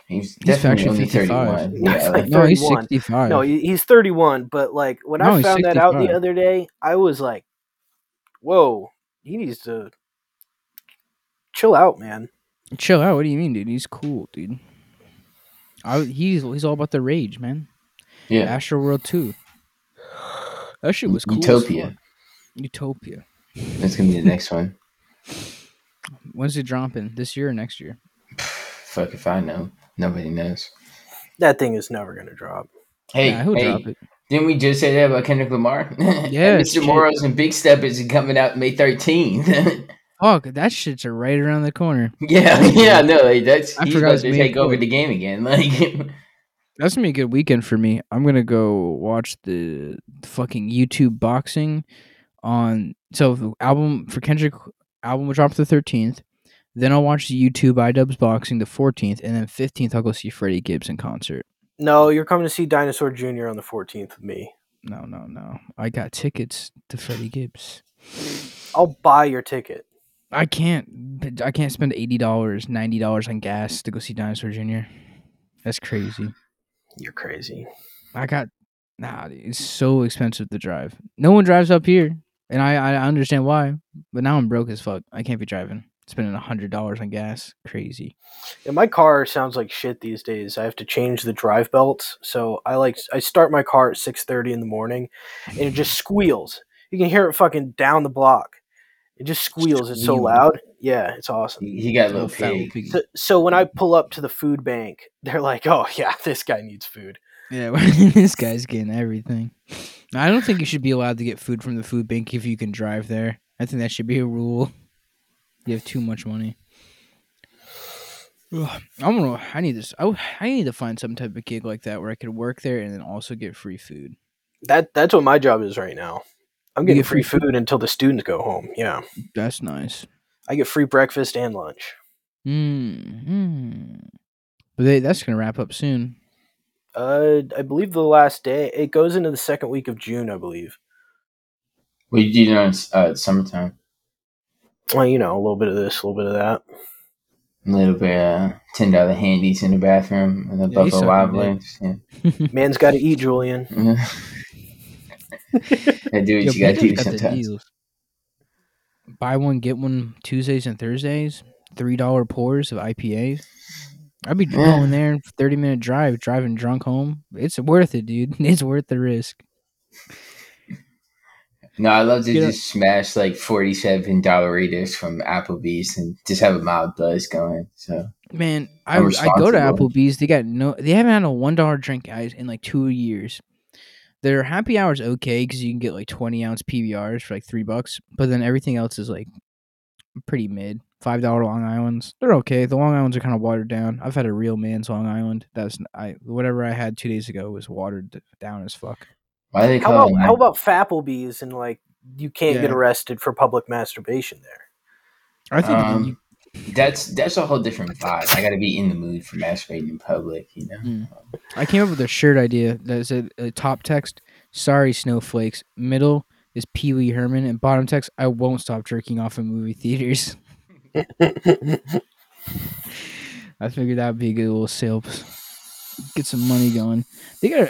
Speaker 2: he's,
Speaker 1: He's
Speaker 2: definitely
Speaker 1: actually
Speaker 2: only
Speaker 1: 55.
Speaker 2: thirty-one. Yeah,
Speaker 3: like-
Speaker 2: like,
Speaker 1: no, he's
Speaker 3: 31.
Speaker 1: 65.
Speaker 3: No, he's 31. But like when
Speaker 1: No,
Speaker 3: I found that out the other day, I was like, "Whoa, he needs to chill out, man."
Speaker 1: Chill out. What do you mean, dude? He's cool, dude. I, he's he's all about the rage, man.
Speaker 2: yeah.
Speaker 1: Astro World 2. That shit was cool.
Speaker 2: Utopia.
Speaker 1: Utopia.
Speaker 2: That's gonna be the next one.
Speaker 1: When's it dropping? This year or next year?
Speaker 2: Fuck if I know. Nobody knows.
Speaker 3: That thing is never gonna drop.
Speaker 2: Hey,
Speaker 1: yeah, he'll
Speaker 2: hey,
Speaker 1: drop it.
Speaker 2: didn't we just say that about Kendrick Lamar?
Speaker 1: Yeah,
Speaker 2: Mr.
Speaker 1: shit.
Speaker 2: Morals and Big Step is coming out May 13th.
Speaker 1: Fuck, that shit's right around the corner.
Speaker 2: yeah, yeah, no, like that's
Speaker 1: I
Speaker 2: he's
Speaker 1: forgot
Speaker 2: about
Speaker 1: his
Speaker 2: to take over
Speaker 1: quote.
Speaker 2: the game again. Like,
Speaker 1: That's gonna be a good weekend for me. I'm gonna go watch the fucking YouTube boxing on. So the album for Kendrick album will drop the 13th. Then I'll watch the YouTube iDubbbz boxing the 14th, and then 15th I'll go see Freddie Gibbs in concert.
Speaker 3: No, you're coming to see Dinosaur Jr. on the 14th with me.
Speaker 1: No, no, no. I got tickets to Freddie Gibbs.
Speaker 3: I'll buy your ticket.
Speaker 1: I can't. I can't spend eighty dollars, ninety dollars on gas to go see Dinosaur Jr. That's crazy.
Speaker 3: You're crazy.
Speaker 1: I got nah. dude, It's so expensive to drive. No one drives up here, and I I understand why. But now I'm broke as fuck. I can't be driving. Spending a hundred dollars on gas. Crazy.
Speaker 3: Yeah, my car sounds like shit these days. I have to change the drive belts, so I like I start my car at six thirty in the morning, and it just squeals. You can hear it fucking down the block. It just squeals. It's so loud. Yeah, it's awesome.
Speaker 2: He, he got a little
Speaker 1: Little
Speaker 2: pig.
Speaker 3: So, so when I pull up to the food bank, they're like, "Oh yeah, this guy needs food."
Speaker 1: Yeah, this guy's getting everything. I don't think you should be allowed to get food from the food bank if you can drive there. I think that should be a rule. You have too much money. Ugh, I'm gonna. I need this. I, I need to find some type of gig like that where I could work there and then also get free food.
Speaker 3: That that's what my job is right now. I'm getting
Speaker 1: get
Speaker 3: free
Speaker 1: free
Speaker 3: food until the students go home. Yeah,
Speaker 1: That's nice.
Speaker 3: I get free breakfast and lunch.
Speaker 1: Mm-hmm. But they, that's gonna wrap up soon.
Speaker 3: Uh, I believe the last day it goes into the second week of June. I believe.
Speaker 2: What you do during uh, summertime?
Speaker 3: Well, you know, a little bit of this, a little bit of that.
Speaker 2: A little bit of uh, ten dollar handies in the bathroom and the
Speaker 1: Yeah, you
Speaker 2: Buffalo Wild Wings. Yeah.
Speaker 3: Man's got to eat, Julian.
Speaker 2: I do what
Speaker 1: Yo,
Speaker 2: you gotta
Speaker 1: Peter's
Speaker 2: do
Speaker 1: got the
Speaker 2: sometimes.
Speaker 1: Buy one get one Tuesdays and Thursdays. Three dollar pours of IPAs. I'd be
Speaker 2: Yeah.
Speaker 1: going there, thirty minute drive, driving drunk home. It's worth it, dude. It's worth the risk.
Speaker 2: No, I love to
Speaker 1: Get a-
Speaker 2: just smash like forty seven dollar eaters from Applebee's and just have a mild buzz going. So
Speaker 1: Man, I
Speaker 2: I'm
Speaker 1: I go to. Applebee's. They got no. They haven't had a one dollar drink guys in like two years. Their happy hours okay because you can get like twenty ounce PBRs for like three bucks, but then everything else is like pretty mid. Five dollar Long Island's. They're okay. The Long Island's are kind of watered down. I've had a real man's Long Island. That's I whatever I had two days ago was watered down as fuck.
Speaker 2: why do they
Speaker 3: How about
Speaker 2: it?
Speaker 3: how about Fapplebee's and like you can't get arrested for public masturbation there?
Speaker 1: I think
Speaker 2: Um,
Speaker 1: you-
Speaker 2: That's that's a whole different vibe. I got to be in the mood for masturbating in public. You know.
Speaker 1: Mm. I came up with a shirt idea that said uh, top text, sorry snowflakes. Middle is Pee Wee Herman, and bottom text, I won't stop jerking off in movie theaters. I figured that would be a good little sales. Get some money going. They got.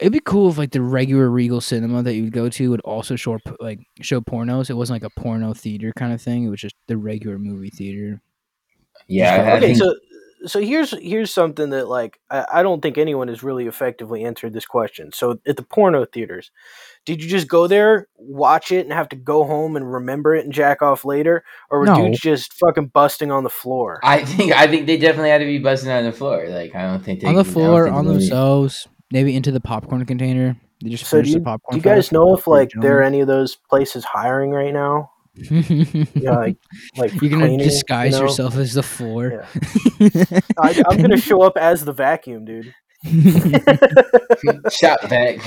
Speaker 1: It'd be cool if like the regular Regal Cinema that you would go to would also show like show pornos. It wasn't like a porno theater kind of thing. It was just the regular movie theater.
Speaker 2: Yeah, I, I
Speaker 3: okay,
Speaker 2: think
Speaker 3: so so here's here's something that like I, I don't think anyone has really effectively answered this question. So at the porno theaters, did you just go there, watch it, and have to go home and remember it and jack off later, or were
Speaker 1: No.
Speaker 3: dudes just fucking busting on the floor?
Speaker 2: I think I think they definitely had to be busting on the floor. Like I don't think they
Speaker 1: on the floor, on
Speaker 2: they-
Speaker 1: themselves, maybe into the popcorn container. They just
Speaker 3: So do you,
Speaker 1: the popcorn.
Speaker 3: do you guys know if like there are any of those places hiring right now? You know, like like
Speaker 1: You're gonna
Speaker 3: cleaning,
Speaker 1: disguise
Speaker 3: you know?
Speaker 1: yourself as the floor.
Speaker 3: I, I'm gonna show up as the vacuum, dude.
Speaker 2: Shot back.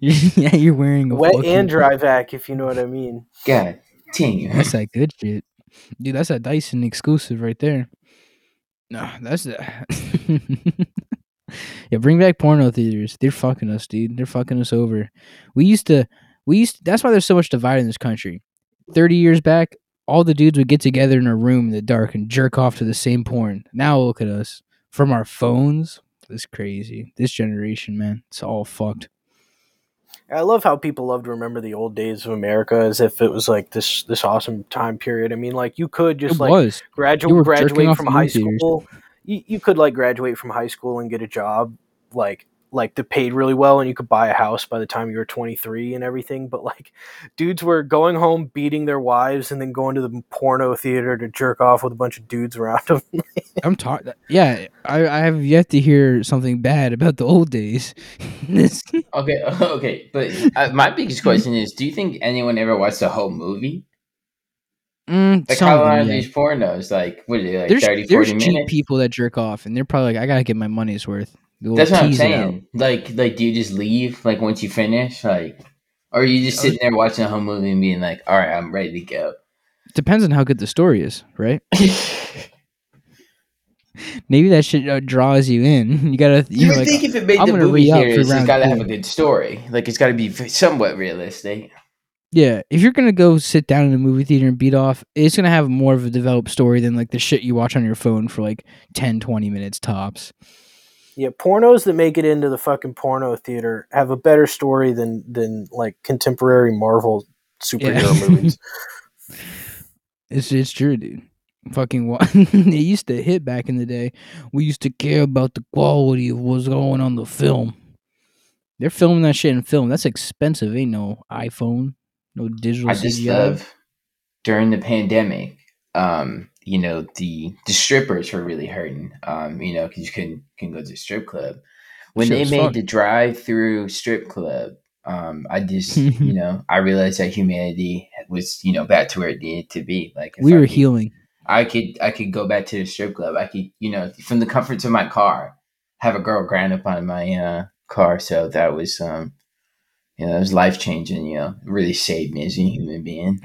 Speaker 1: yeah, you're wearing a
Speaker 3: Wet and dry vac, if you know what I mean.
Speaker 2: God damn.
Speaker 1: That's that good shit, dude. That's a Dyson exclusive right there. No, that's the. yeah, bring back porno theaters. They're fucking us, dude. They're fucking us over. We used to, we used. that's why there's so much divide in this country. Thirty years back, all the dudes would get together in a room in the dark and jerk off to the same porn. Now look at us from our phones. It's crazy. This generation, man, it's all fucked.
Speaker 3: I love how people love to remember the old days of America as if it was like this this awesome time period. I mean, like you could just
Speaker 1: it
Speaker 3: like
Speaker 1: was.
Speaker 3: Graduate graduate from high
Speaker 1: theaters.
Speaker 3: school. You, you could like graduate from high school and get a job like like that paid really well and you could buy a house by the time you were 23 and everything but like dudes were going home beating their wives and then going to the porno theater to jerk off with a bunch of dudes around them
Speaker 1: I'm talking. Yeah, I, I have yet to hear something bad about the old days.
Speaker 2: Okay, okay, but uh, my biggest question is: Do you think anyone ever watched the whole movie?
Speaker 1: mm,
Speaker 2: Like
Speaker 1: some
Speaker 2: how
Speaker 1: of
Speaker 2: long
Speaker 1: them,
Speaker 2: are these pornos? Like what are they? Like
Speaker 1: there's
Speaker 2: 30,
Speaker 1: there's
Speaker 2: 40
Speaker 1: cheap people that jerk off, and they're probably like, I gotta get my money's worth.
Speaker 2: That's what I'm
Speaker 1: it out.
Speaker 2: saying. Like, like do you just leave? Like once you finish, like, or are you just sitting there watching a home movie and being like, "All right, I'm ready to go."
Speaker 1: Depends on how good the story is, right? Maybe that shit uh, draws you in. You gotta, you,
Speaker 2: You
Speaker 1: know,
Speaker 2: would
Speaker 1: like,
Speaker 2: think if it made
Speaker 1: I'm
Speaker 2: the movie series, it's
Speaker 1: round
Speaker 2: got to
Speaker 1: two.
Speaker 2: have a good story. Like it's got to be somewhat realistic.
Speaker 1: Yeah, if you're gonna go sit down in a movie theater and beat off, it's gonna have more of a developed story than like the shit you watch on your phone for like 10, 20 minutes tops.
Speaker 3: Yeah, pornos that make it into the fucking porno theater have a better story than than like contemporary Marvel superhero
Speaker 1: Yeah.
Speaker 3: movies.
Speaker 1: It's it's true, dude. Fucking what they used to hit back in the day. We used to care about the quality of what's going on the film. They're filming that shit in film. That's expensive. Ain't no iPhone, no digital
Speaker 2: I just
Speaker 1: CGI.
Speaker 2: love during the pandemic. Um, you know the the strippers were really hurting. Um, you know because you couldn't couldn't go to the strip club when
Speaker 1: Shit
Speaker 2: they made
Speaker 1: fun.
Speaker 2: the drive through strip club. Um, I just you know I realized that humanity was you know back to where it needed to be. Like
Speaker 1: we
Speaker 2: I
Speaker 1: were
Speaker 2: could-
Speaker 1: healing.
Speaker 2: I could I could go back to the strip club. I could you know from the comforts of my car have a girl grind up on my uh, car. So that was um you know it was life changing. You know it really saved me as a human being.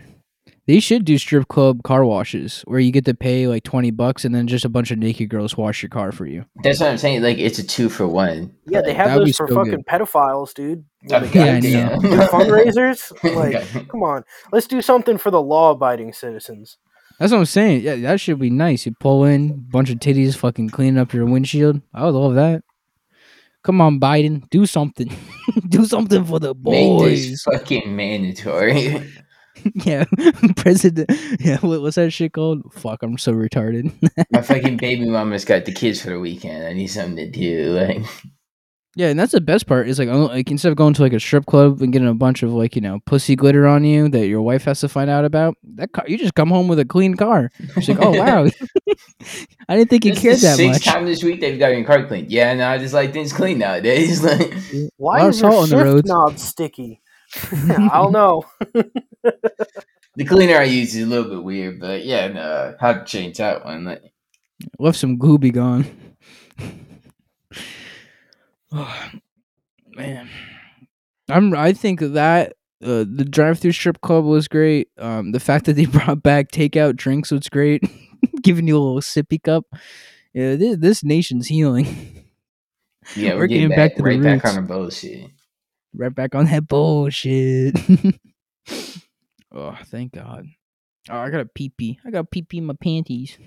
Speaker 1: They should do strip club car washes where you get to pay like twenty bucks and then just a bunch of naked girls wash your car for you.
Speaker 2: That's what I'm saying. Like it's a two for one.
Speaker 3: Yeah, they have
Speaker 1: That'd
Speaker 3: those for
Speaker 1: so
Speaker 3: fucking
Speaker 1: good.
Speaker 3: pedophiles, dude. When they
Speaker 1: Yeah, I
Speaker 3: do
Speaker 1: know.
Speaker 3: do fundraisers. Like, come on, let's do something for the law-abiding citizens.
Speaker 1: That's what I'm saying. Yeah, that should be nice. You pull in, bunch of titties, fucking cleaning up your windshield. I would love that. Come on, Biden, do something. do something for the boys.
Speaker 2: Make this
Speaker 1: boys.
Speaker 2: fucking mandatory.
Speaker 1: yeah, president. Yeah, what, what's that shit called? Fuck, I'm so retarded.
Speaker 2: My fucking baby mama's got the kids for the weekend. I need something to do. Like
Speaker 1: yeah, and that's the best part. Is like, like instead of going to like a strip club and getting a bunch of like you know pussy glitter on you that your wife has to find out about, that car, you just come home with a clean car. She's like, oh wow, I didn't think you
Speaker 2: This
Speaker 1: cared
Speaker 2: is the
Speaker 1: that
Speaker 2: sixth
Speaker 1: much.
Speaker 2: time this week they've got your car cleaned. Yeah, no, I just like things clean nowadays. Like
Speaker 3: Why
Speaker 1: lot of
Speaker 3: is your
Speaker 1: on the
Speaker 3: shift
Speaker 1: roads.
Speaker 3: knob sticky? I don't know.
Speaker 2: the cleaner I use is a little bit weird, but yeah, no, I have to change that one. Like,
Speaker 1: Left some gooby gone. oh, man, I'm. I think that uh, the drive-through strip club was great. Um, the fact that they brought back takeout drinks was great, giving you a little sippy cup. Yeah, this, this nation's healing.
Speaker 2: yeah, we're,
Speaker 1: We're
Speaker 2: getting,
Speaker 1: getting
Speaker 2: back,
Speaker 1: back to the
Speaker 2: right back
Speaker 1: roots.
Speaker 2: on our bullshit.
Speaker 1: Right back on that bullshit. oh, thank God. Oh, I got a pee pee. I got pee pee in my panties.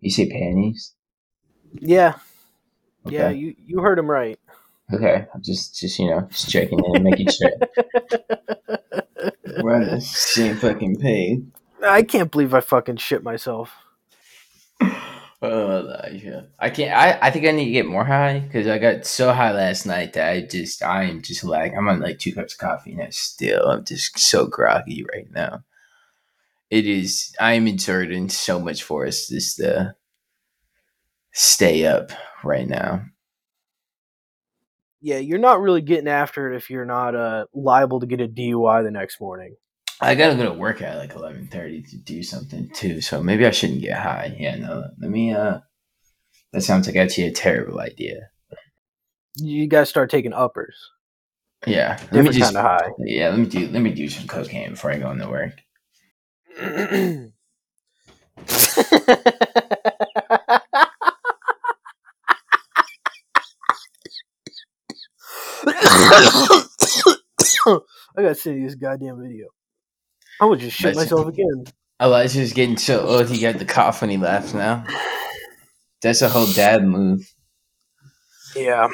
Speaker 2: You say panties?
Speaker 3: Yeah,
Speaker 2: Okay.
Speaker 3: yeah, you you heard him right.
Speaker 2: Okay, I'm just just you know just checking in, making sure we're on the same fucking page.
Speaker 3: I can't believe I fucking shit myself.
Speaker 2: Oh, yeah. I can't. I, I think I need to get more high because I got so high last night that I just I am just like I'm on like two cups of coffee and I still I'm just so groggy right now. It is I am exerting so much force just to stay up right now.
Speaker 3: Yeah, you're not really getting after it if you're not uh, liable to get a DUI the next morning.
Speaker 2: I gotta go to work at like eleven thirty to do something too, so maybe I shouldn't get high. Yeah, no, let me. Uh, that sounds like actually a terrible idea.
Speaker 3: You gotta start taking uppers.
Speaker 2: Yeah, let me just.
Speaker 3: kind of high.
Speaker 2: Yeah, let me do. Let me do some cocaine before I go into work.
Speaker 3: I gotta see this goddamn video. I would just shit
Speaker 2: That's-
Speaker 3: myself again.
Speaker 2: Elijah's getting so old he got the cough when he laughs now. That's a whole dad move.
Speaker 3: Yeah,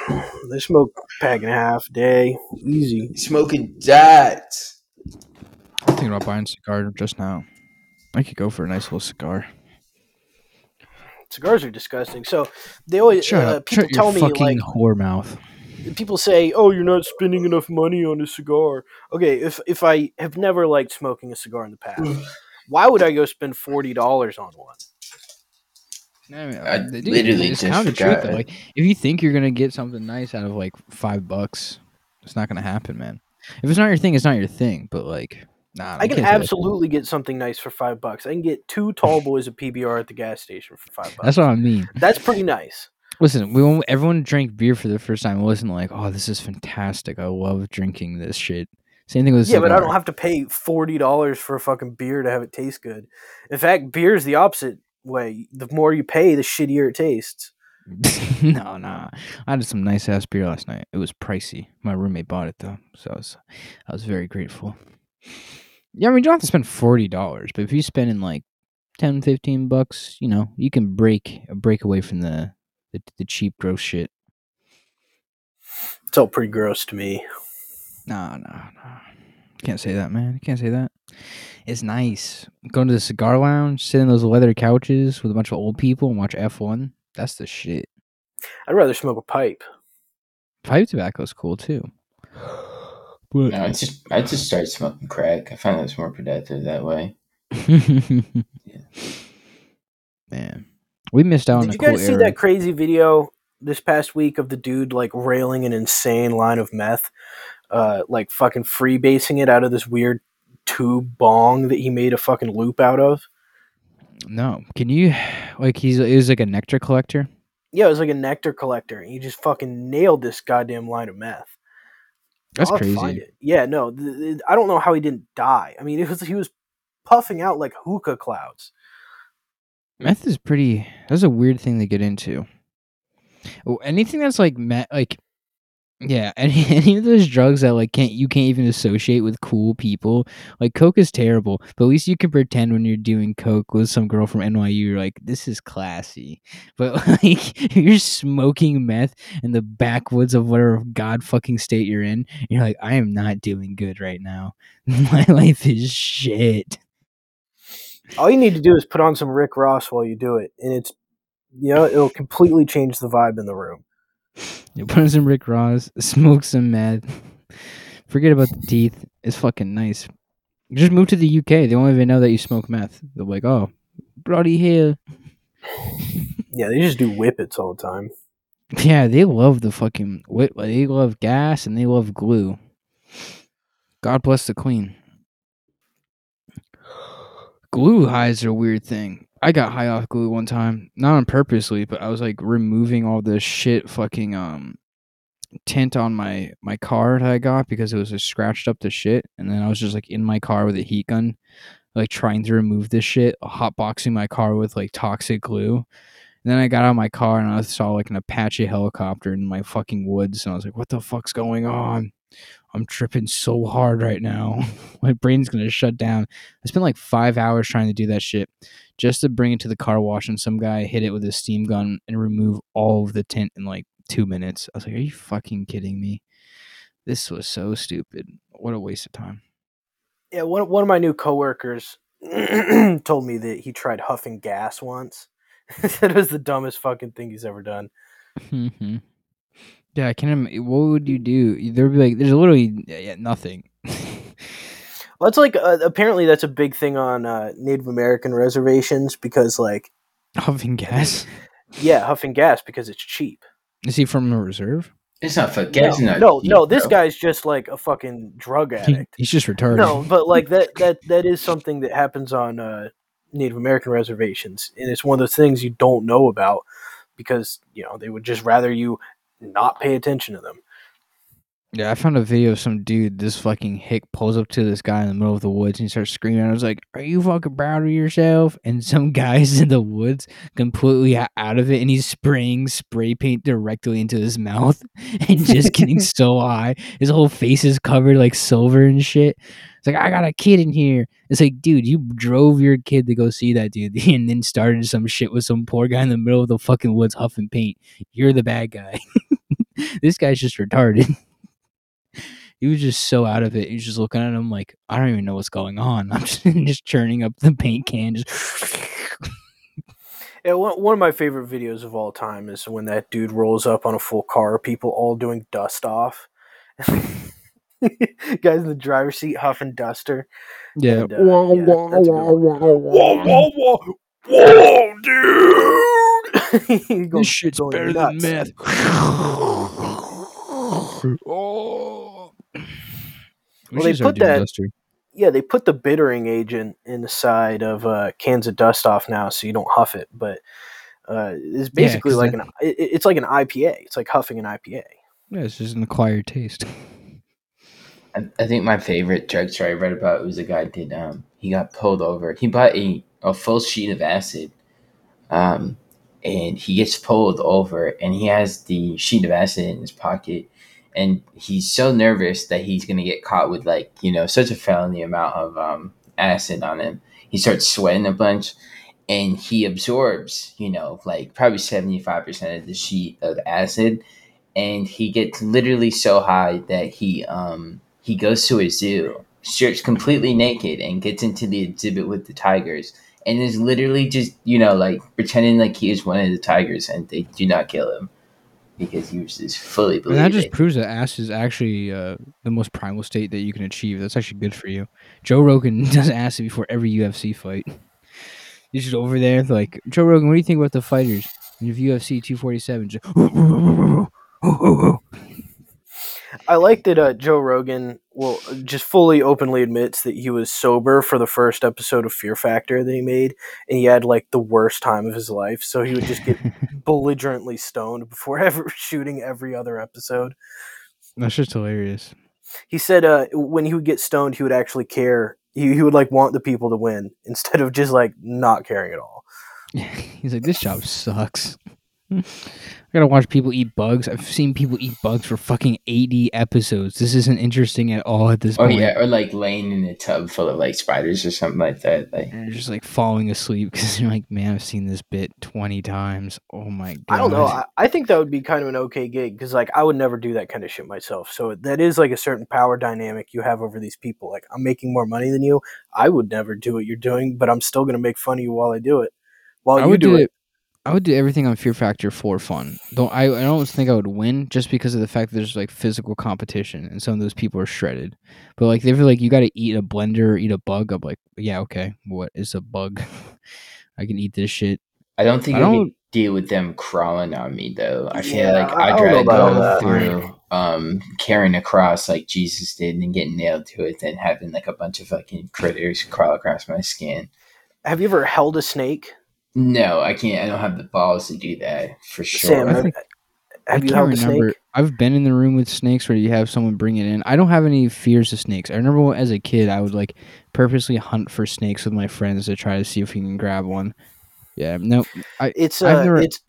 Speaker 3: they smoke pack and a half a day, easy.
Speaker 2: Smoking dads.
Speaker 1: I'm thinking about buying a cigar just now. I could go for a nice little cigar.
Speaker 3: Cigars are disgusting. So they always
Speaker 1: Shut
Speaker 3: uh,
Speaker 1: up.
Speaker 3: people
Speaker 1: Shut your
Speaker 3: tell me
Speaker 1: fucking
Speaker 3: like
Speaker 1: whore mouth.
Speaker 3: People say, "Oh, you're not spending enough money on a cigar." Okay, if if I have never liked smoking a cigar in the past, why would I go spend forty dollars on one?
Speaker 1: I, mean,
Speaker 2: I
Speaker 1: they do-
Speaker 2: literally
Speaker 1: it's
Speaker 2: just
Speaker 1: kind of the truth though. Like, if you think you're gonna get something nice out of like five bucks, it's not gonna happen, man. If it's not your thing, it's not your thing. But like, nah,
Speaker 3: I can
Speaker 1: can't say that.
Speaker 3: absolutely get something nice for five bucks. I can get two tall boys of PBR at the gas station for five bucks.
Speaker 1: That's what I mean.
Speaker 3: That's pretty nice.
Speaker 1: Listen, we when everyone drank beer for the first time. It wasn't like, oh, this is fantastic. I love drinking this shit. Same thing with
Speaker 3: Yeah, but I don't have to pay forty dollars for a fucking beer to have it taste good. In fact, beer is the opposite way. The more you pay, the shittier it tastes.
Speaker 1: no, no. I had some nice ass beer last night. It was pricey. My roommate bought it though, so I was, I was very grateful. Yeah, I mean, you don't have to spend forty dollars, but if you spend in like 10, 15 bucks, you know, you can break break away from the the, the cheap gross shit.
Speaker 3: It's all pretty gross to me.
Speaker 1: No, no, no. Can't say that, man. Can't say that. It's nice. Going to the cigar lounge, sit in those leather couches with a bunch of old people and watch F1. That's the shit.
Speaker 3: I'd rather smoke a pipe.
Speaker 1: Pipe tobacco's cool too. But
Speaker 2: No, I just I just started smoking crack. I find that's more productive that way. yeah.
Speaker 1: man, we missed out on
Speaker 3: Did you
Speaker 1: cool
Speaker 3: guys see
Speaker 1: era.
Speaker 3: that crazy video this past week of the dude like railing an insane line of meth, uh, like fucking freebasing it out of this weird tube bong that he made a fucking loop out of?
Speaker 1: No, can you like he's it was like a nectar collector.
Speaker 3: Yeah, it was like a nectar collector. And he just fucking nailed this goddamn line of meth.
Speaker 1: That's
Speaker 3: I'll
Speaker 1: crazy.
Speaker 3: Yeah, no, th- th- I don't know how he didn't die. I mean, it was he was puffing out like hookah clouds.
Speaker 1: Meth is pretty. That's a weird thing to get into. Oh, anything that's like meth, like yeah, any any of those drugs that like can't you can't even associate with cool people. Like coke is terrible, but at least you can pretend when you're doing coke with some girl from NYU. You're like, this is classy. But like you're smoking meth in the backwoods of whatever god fucking state you're in. You're like, I am not doing good right now. My life is shit.
Speaker 3: All you need to do is put on some Rick Ross while you do it, and it's you know it'll completely change the vibe in the room.
Speaker 1: You put on some Rick Ross, smoke some meth. Forget about the teeth. It's fucking nice. You just move to the UK. They won't even know that you smoke meth. They're like, oh, bloody hell.
Speaker 3: Yeah, they just do whippets all the time.
Speaker 1: Yeah, they love the fucking whip. They love gas and they love glue. God bless the queen. Glue highs are a weird thing. I got high off glue one time, not on purposely, but I was like removing all the shit fucking um tint on my my car that I got because it was just scratched up the shit, and then I was just like in my car with a heat gun, like trying to remove this shit, hotboxing my car with like toxic glue. And then I got out of my car and I saw like an Apache helicopter in my fucking woods, and I was like, "What the fuck's going on? I'm tripping so hard right now. my brain's gonna shut down." I spent like five hours trying to do that shit just to bring it to the car wash, and some guy hit it with a steam gun and remove all of the tint in like two minutes. I was like, "Are you fucking kidding me? This was so stupid. What a waste of time."
Speaker 3: Yeah, one one of my new coworkers told me that he tried huffing gas once. that was the dumbest fucking thing he's ever done.
Speaker 1: Mm-hmm. Yeah, I can't. Im- what would you do? There'd be like, there's literally yeah, yeah, nothing.
Speaker 3: Well, it's like uh, apparently that's a big thing on uh, Native American reservations because, like,
Speaker 1: Huffing gas.
Speaker 3: yeah, huffing gas because it's cheap.
Speaker 1: Is he from a reserve?
Speaker 2: It's not for gas.
Speaker 3: no,
Speaker 2: not
Speaker 3: no,
Speaker 2: cheap,
Speaker 3: no, this
Speaker 2: bro.
Speaker 3: guy's just like a fucking drug
Speaker 1: He-
Speaker 3: addict.
Speaker 1: he's just retarded.
Speaker 3: no, but like that that that is something that happens on uh, Native American reservations, and it's one of those things you don't know about because you know they would just rather you not pay attention to them.
Speaker 1: Yeah, I found a video of some dude. This fucking hick pulls up to this guy in the middle of the woods and he starts screaming. I was like, "Are you fucking proud of yourself?" And some guy's in the woods, completely out of it, and he's spraying spray paint directly into his mouth and just getting so high. His whole face is covered like silver and shit. It's like I got a kid in here. It's like, dude, you drove your kid to go see that dude, and then started some shit with some poor guy in the middle of the fucking woods huffing paint. You're the bad guy. this guy's just retarded he was just so out of it. He was just looking at him like, I don't even know what's going on. I'm just, just churning up the paint can. Just
Speaker 3: Yeah, one, one of my favorite videos of all time is when that dude rolls up on a full car, people all doing dust off. Guys in the driver's seat huffing duster.
Speaker 1: yeah.
Speaker 3: And, uh, yeah,
Speaker 1: whoa,
Speaker 3: whoa, whoa, dude! He
Speaker 1: This shit's
Speaker 3: going
Speaker 1: better than meth. oh. We
Speaker 3: Well, they put that-
Speaker 1: Duster.
Speaker 3: Yeah, they put the bittering agent in the side of uh, cans of dust off now, so you don't huff it. But uh, it's basically
Speaker 1: 'cause
Speaker 3: like
Speaker 1: that-
Speaker 3: an it, it's like an IPA. It's like huffing an IPA.
Speaker 1: Yeah, it's just an acquired taste.
Speaker 2: I, think my favorite drug story I read about was a guy did um he got pulled over. He bought a, a full sheet of acid. Um and he gets pulled over, and he has the sheet of acid in his pocket, and he's so nervous that he's gonna get caught with like you know such a felony amount of um, acid on him. He starts sweating a bunch, and he absorbs you know like probably seventy five percent of the sheet of acid, and he gets literally so high that he um he goes to a zoo, strips completely naked, and gets into the exhibit with the tigers. And is literally just, you know, like pretending like he is one of the tigers and they do not kill him because he was just fully
Speaker 1: And that just proves that ass is actually uh, the most primal state that you can achieve. That's actually good for you. Joe Rogan does acid before every UFC fight. He's just over there like Joe Rogan. What do you think about the fighters in UFC 247? Just,
Speaker 3: I like that uh, Joe Rogan will just fully openly admits that he was sober for the first episode of Fear Factor that he made, and he had like the worst time of his life. So he would just get belligerently stoned before ever shooting every other episode.
Speaker 1: That's just hilarious.
Speaker 3: He said uh, when he would get stoned, he would actually care. He, he would like want the people to win instead of just like not caring at all.
Speaker 1: He's like, this job sucks. I gotta watch people eat bugs. I've seen people eat bugs for fucking 80 episodes. This isn't interesting at all at this
Speaker 2: Oh
Speaker 1: point.
Speaker 2: Oh yeah, or like laying in a tub full of like spiders or something like that. Like
Speaker 1: And you're just like falling asleep because you're like, man, I've seen this bit 20 times. Oh my god.
Speaker 3: I don't know. I, I think that would be kind of an okay gig because, like, I would never do that kind of shit myself. So that is like a certain power dynamic you have over these people. Like, I'm making more money than you. I would never do what you're doing, but I'm still gonna make fun of you while I do it. While
Speaker 1: I
Speaker 3: you
Speaker 1: would
Speaker 3: do
Speaker 1: do
Speaker 3: it,
Speaker 1: it. I would do everything on Fear Factor for fun. Don't I? I don't think I would win just because of the fact that there's like physical competition and some of those people are shredded. But like they're like you got to eat a blender or eat a bug. I'm like, yeah, okay. What is a bug? I can eat this shit.
Speaker 2: I don't think
Speaker 1: I
Speaker 2: I,
Speaker 1: don't-
Speaker 2: could deal with them crawling on me though. I feel
Speaker 3: Yeah,
Speaker 2: like
Speaker 3: I
Speaker 2: I'd rather go through um carrying a cross like Jesus did and getting nailed to it than having like a bunch of fucking critters crawl across my skin.
Speaker 3: have you ever held a snake?
Speaker 2: No, I can't. I don't have the balls to do that for sure.
Speaker 3: Sam,
Speaker 1: I
Speaker 3: have,
Speaker 1: think-
Speaker 3: have
Speaker 1: I
Speaker 3: you
Speaker 1: can't
Speaker 3: held a
Speaker 1: remember.
Speaker 3: snake?
Speaker 1: I've been in the room with snakes where you have someone bring it in. I don't have any fears of snakes. I remember as a kid, I would like purposely hunt for snakes with my friends to try to see if we can grab one. Yeah, no,
Speaker 3: It's
Speaker 1: I've
Speaker 3: uh,
Speaker 1: never-
Speaker 3: it's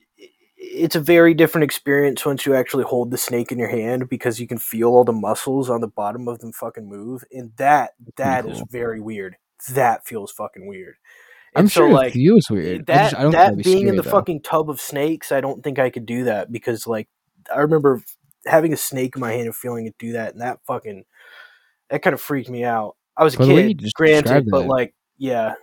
Speaker 3: it's a very different experience once you actually hold the snake in your hand because you can feel all the muscles on the bottom of them fucking move, and that that is
Speaker 1: cool.
Speaker 3: very weird. That feels fucking weird.
Speaker 1: I'm
Speaker 3: And
Speaker 1: sure
Speaker 3: like
Speaker 1: you feels weird. I
Speaker 3: that
Speaker 1: just- I
Speaker 3: that
Speaker 1: be
Speaker 3: being in the
Speaker 1: though.
Speaker 3: fucking tub of snakes, I don't think I could do that because like I remember having a snake in my hand and feeling it do that, and that fucking that kind of freaked me out. I was a
Speaker 1: By the way you
Speaker 3: kid, granted, but
Speaker 1: that-
Speaker 3: like yeah,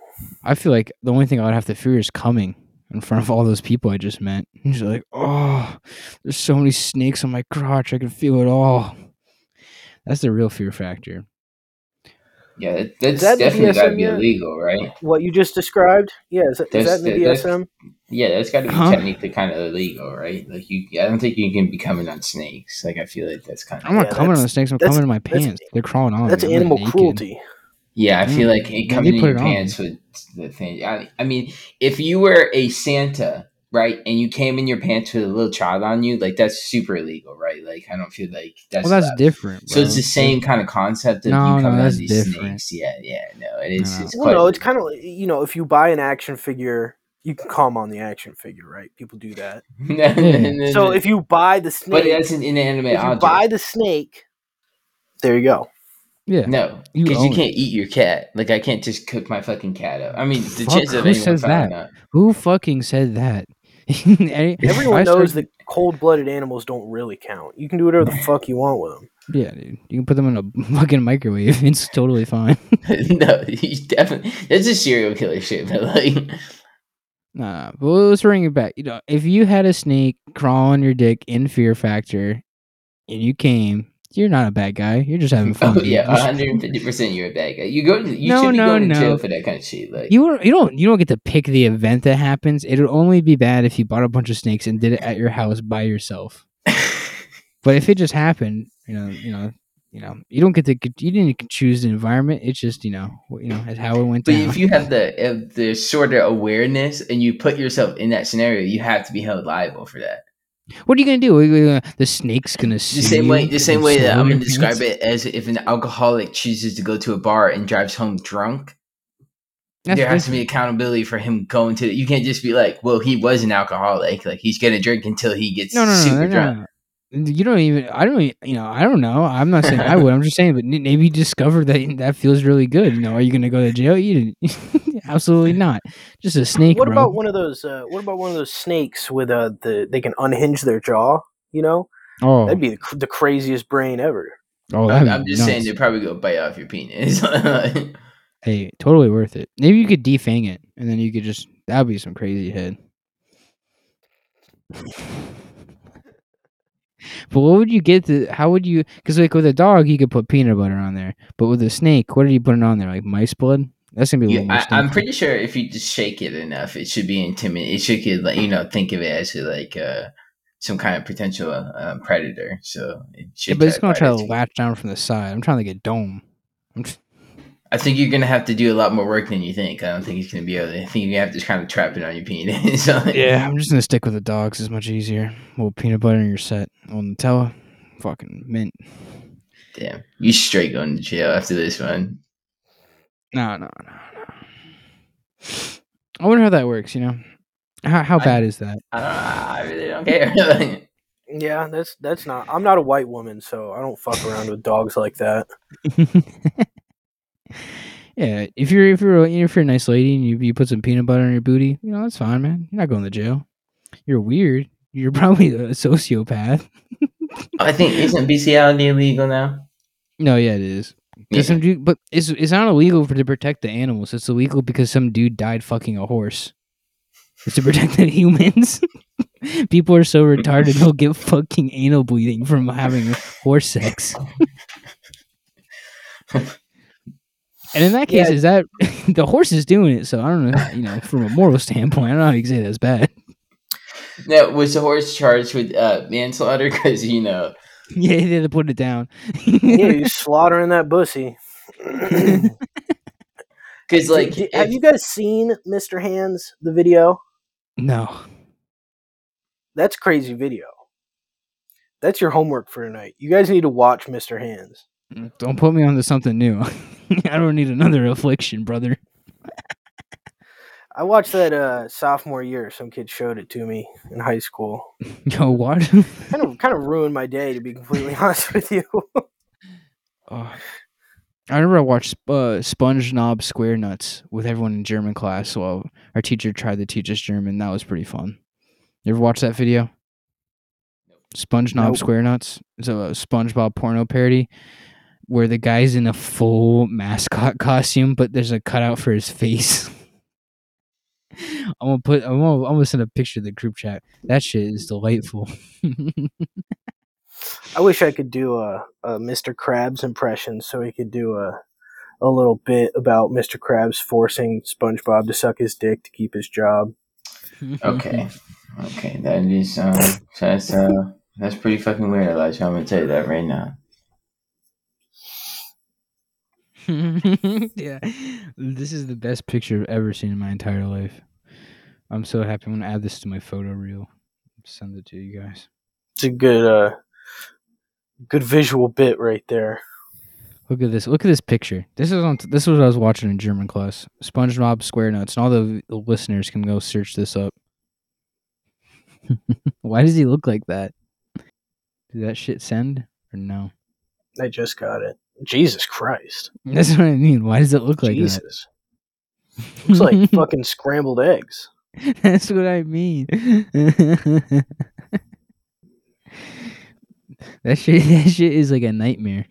Speaker 1: I feel like the only thing I would have to fear is coming in front of all those people I just met. And just like, oh, there's so many snakes on my crotch. I can feel it all. That's the real fear factor.
Speaker 2: Yeah, that, that's
Speaker 3: that
Speaker 2: definitely got to be
Speaker 3: yet?
Speaker 2: illegal, right?
Speaker 3: what you just described, yeah, is that, is
Speaker 2: There's-
Speaker 3: that in the
Speaker 2: there's-
Speaker 3: BSM?
Speaker 2: Yeah, that's got to be
Speaker 1: Huh?
Speaker 2: technically kind of illegal, right? Like you, I don't think you can be coming on snakes. Like I feel like that's kind of.
Speaker 1: I'm not
Speaker 3: Yeah,
Speaker 1: coming on the snakes. I'm coming in my pants. They're crawling on
Speaker 3: That's
Speaker 1: me.
Speaker 3: Animal
Speaker 1: naked.
Speaker 3: cruelty.
Speaker 2: Yeah, I feel
Speaker 1: Mm.
Speaker 2: like it
Speaker 1: Yeah,
Speaker 2: coming
Speaker 1: they
Speaker 2: in your
Speaker 1: it on.
Speaker 2: pants with the thing. I, I mean, if you were a Santa, right, and you came in your pants with a little child on you, like that's super illegal, right? Like I don't feel like that's.
Speaker 1: Well, that's
Speaker 2: allowed.
Speaker 1: different.
Speaker 2: So it's the same kind of concept of
Speaker 1: No,
Speaker 2: you coming on
Speaker 1: that's
Speaker 2: these
Speaker 1: different.
Speaker 2: snakes. Yeah, yeah, no, it is.
Speaker 1: No.
Speaker 2: It's
Speaker 3: Well, no, it's kind of you know if you buy an action figure, you can calm on the action figure, right? People do that. So if you buy the snake,
Speaker 2: but
Speaker 3: snake,
Speaker 2: that's an inanimate
Speaker 3: if you
Speaker 2: object.
Speaker 3: buy the snake, there you go.
Speaker 1: yeah.
Speaker 2: no,
Speaker 1: You
Speaker 2: because you,
Speaker 1: own it.
Speaker 2: can't eat your cat. Like I can't just cook my fucking cat up. I mean, the
Speaker 1: Fuck,
Speaker 2: chances of
Speaker 1: who
Speaker 2: anyone
Speaker 1: says that?
Speaker 2: out.
Speaker 1: Who fucking said that? Any-
Speaker 3: Everyone knows that cold-blooded animals don't really count. You can do whatever the fuck you want with them.
Speaker 1: Yeah, dude. You can put them in a fucking microwave. It's totally fine.
Speaker 2: no, he's definitely that's a serial killer shit. But like,
Speaker 1: Nah, but let's bring it back. You know, if you had a snake crawl on your dick in Fear Factor, and you came, you're not a bad guy. You're just having fun.
Speaker 2: oh yeah,
Speaker 1: You sh-
Speaker 2: 150 percent you're a bad guy. You go, you
Speaker 1: No,
Speaker 2: should be
Speaker 1: no,
Speaker 2: going to
Speaker 1: no.
Speaker 2: jail for that kind of shit. Like,
Speaker 1: You don't, you don't you don't get to pick the event that happens. It'll only be bad if you bought a bunch of snakes and did it at your house by yourself. But if it just happened, you know, you know, you know, you don't get to you didn't choose the environment. It's just you know, you know, it's how it went
Speaker 2: but
Speaker 1: down.
Speaker 2: if you have the uh, the sort of awareness and you put yourself in that scenario, you have to be held liable for that.
Speaker 1: What are you gonna do? Are you gonna- The snake's gonna
Speaker 2: The same way, the same way that I'm gonna describe it as if an alcoholic chooses to go to a bar and drives home drunk.
Speaker 1: That's
Speaker 2: there has to be accountability for him going to. You can't just be like, well, he was an alcoholic. Like he's gonna drink until he gets
Speaker 1: No, no, no,
Speaker 2: super
Speaker 1: no,
Speaker 2: drunk.
Speaker 1: No. You don't even. I don't. e- You know. I don't know. I'm not saying I would. I'm just saying. But maybe you discover that that feels really good. You know. Are you gonna go to jail? You didn't. Absolutely not. Just a snake.
Speaker 3: What
Speaker 1: bro.
Speaker 3: about one of those? Uh, what about one of those snakes with uh, the they can unhinge their jaw? You know,
Speaker 1: Oh,
Speaker 3: that'd be the, the craziest brain ever.
Speaker 1: oh,
Speaker 2: I'm,
Speaker 1: that'd
Speaker 2: I'm
Speaker 1: be
Speaker 2: just saying
Speaker 1: nuts.
Speaker 2: they're probably gonna bite off your penis.
Speaker 1: Hey, totally worth it. Maybe you could defang it, and then you could just. That'd be some crazy head. But what would you get to? How would you? Because like with a dog, you could put peanut butter on there. But with a snake, what are you putting on there? Like mice blood? That's gonna be little.
Speaker 2: I, I'm pretty sure if you just shake it enough, it should be intimidating. It should get like you know think of it as like uh, some kind of potential uh, predator. So it should.
Speaker 1: Yeah, but it's gonna try to latch down from the side. I'm trying to get dome. I'm just,
Speaker 2: I think you're gonna have to do a lot more work than you think. I don't think he's gonna be able. to. I think you have to just kind of trap it on your penis. So,
Speaker 1: yeah, I'm just gonna stick with the dogs. It's much easier. A little peanut butter in your set. Well, Nutella, fucking mint.
Speaker 2: Damn, you straight going to jail after this one.
Speaker 1: No, no, no, no. I wonder how that works. You know, how how
Speaker 2: I-
Speaker 1: bad is that?
Speaker 2: I don't. I really don't care.
Speaker 3: Yeah, that's that's not. I'm not a white woman, so I don't fuck around with dogs like that.
Speaker 1: yeah, if you're if you're a, if you're a nice lady and you, you put some peanut butter on your booty, you know that's fine, man. You're not going to jail. You're weird. You're probably a sociopath.
Speaker 2: I think isn't bestiality illegal now?
Speaker 1: No, yeah, it is.
Speaker 2: Yeah.
Speaker 1: some dude, but it's it's not illegal for to protect the animals. It's illegal because some dude died fucking a horse. It's to protect the humans. People are so retarded they'll get fucking anal bleeding from having horse sex. And in that case,
Speaker 3: Yeah.
Speaker 1: is that the horse is doing it? So I don't know. You know, from a moral standpoint, I don't know how you can say that's bad.
Speaker 2: Now, was the horse charged with uh, manslaughter? Because you know,
Speaker 1: yeah, they had to put it down.
Speaker 3: Yeah, you slaughtering that bussy.
Speaker 2: because like,
Speaker 3: D- have
Speaker 2: if-
Speaker 3: you guys seen Mr. Hands the video?
Speaker 1: no,
Speaker 3: That's crazy video. That's your homework for tonight. You guys need to watch Mr. Hands.
Speaker 1: Don't put me onto something new. I don't need another affliction, brother.
Speaker 3: I watched that uh, sophomore year. Some kid showed it to me in high school.
Speaker 1: Yo, what?
Speaker 3: Kind of, kind of ruined my day, to be completely honest with you.
Speaker 1: Oh. I remember I watched uh, SpongeBob Square Nuts with everyone in German class while our teacher tried to teach us German. That was pretty fun. You ever watch that video? SpongeBob
Speaker 3: Nope.
Speaker 1: Square Nuts. It's a SpongeBob porno parody where the guy's in a full mascot costume, but there's a cutout for his face. I'm gonna put. I'm gonna, I'm gonna send a picture to the group chat. That shit is delightful.
Speaker 3: I wish I could do a, a Mr. Krabs impression so he could do a a little bit about Mr. Krabs forcing SpongeBob to suck his dick to keep his job.
Speaker 2: okay, okay, that is um, that's uh, that's pretty fucking weird, Elijah. I'm gonna tell you that right now.
Speaker 1: Yeah, this is the best picture I've ever seen in my entire life. I'm so happy. I'm gonna add this to my photo reel. Send it to you guys.
Speaker 3: It's a good uh good visual bit right there.
Speaker 1: Look at this. Look at this picture. This is on. This was what I was watching in German class. SpongeBob SquareNuts, and all the, the listeners can go search this up. Why does he look like that? Did that shit send or no?
Speaker 3: I just got it. Jesus Christ.
Speaker 1: That's what I mean. Why does it look like
Speaker 3: Jesus. Looks like fucking scrambled eggs.
Speaker 1: That's what I mean. that shit. That shit is like a nightmare.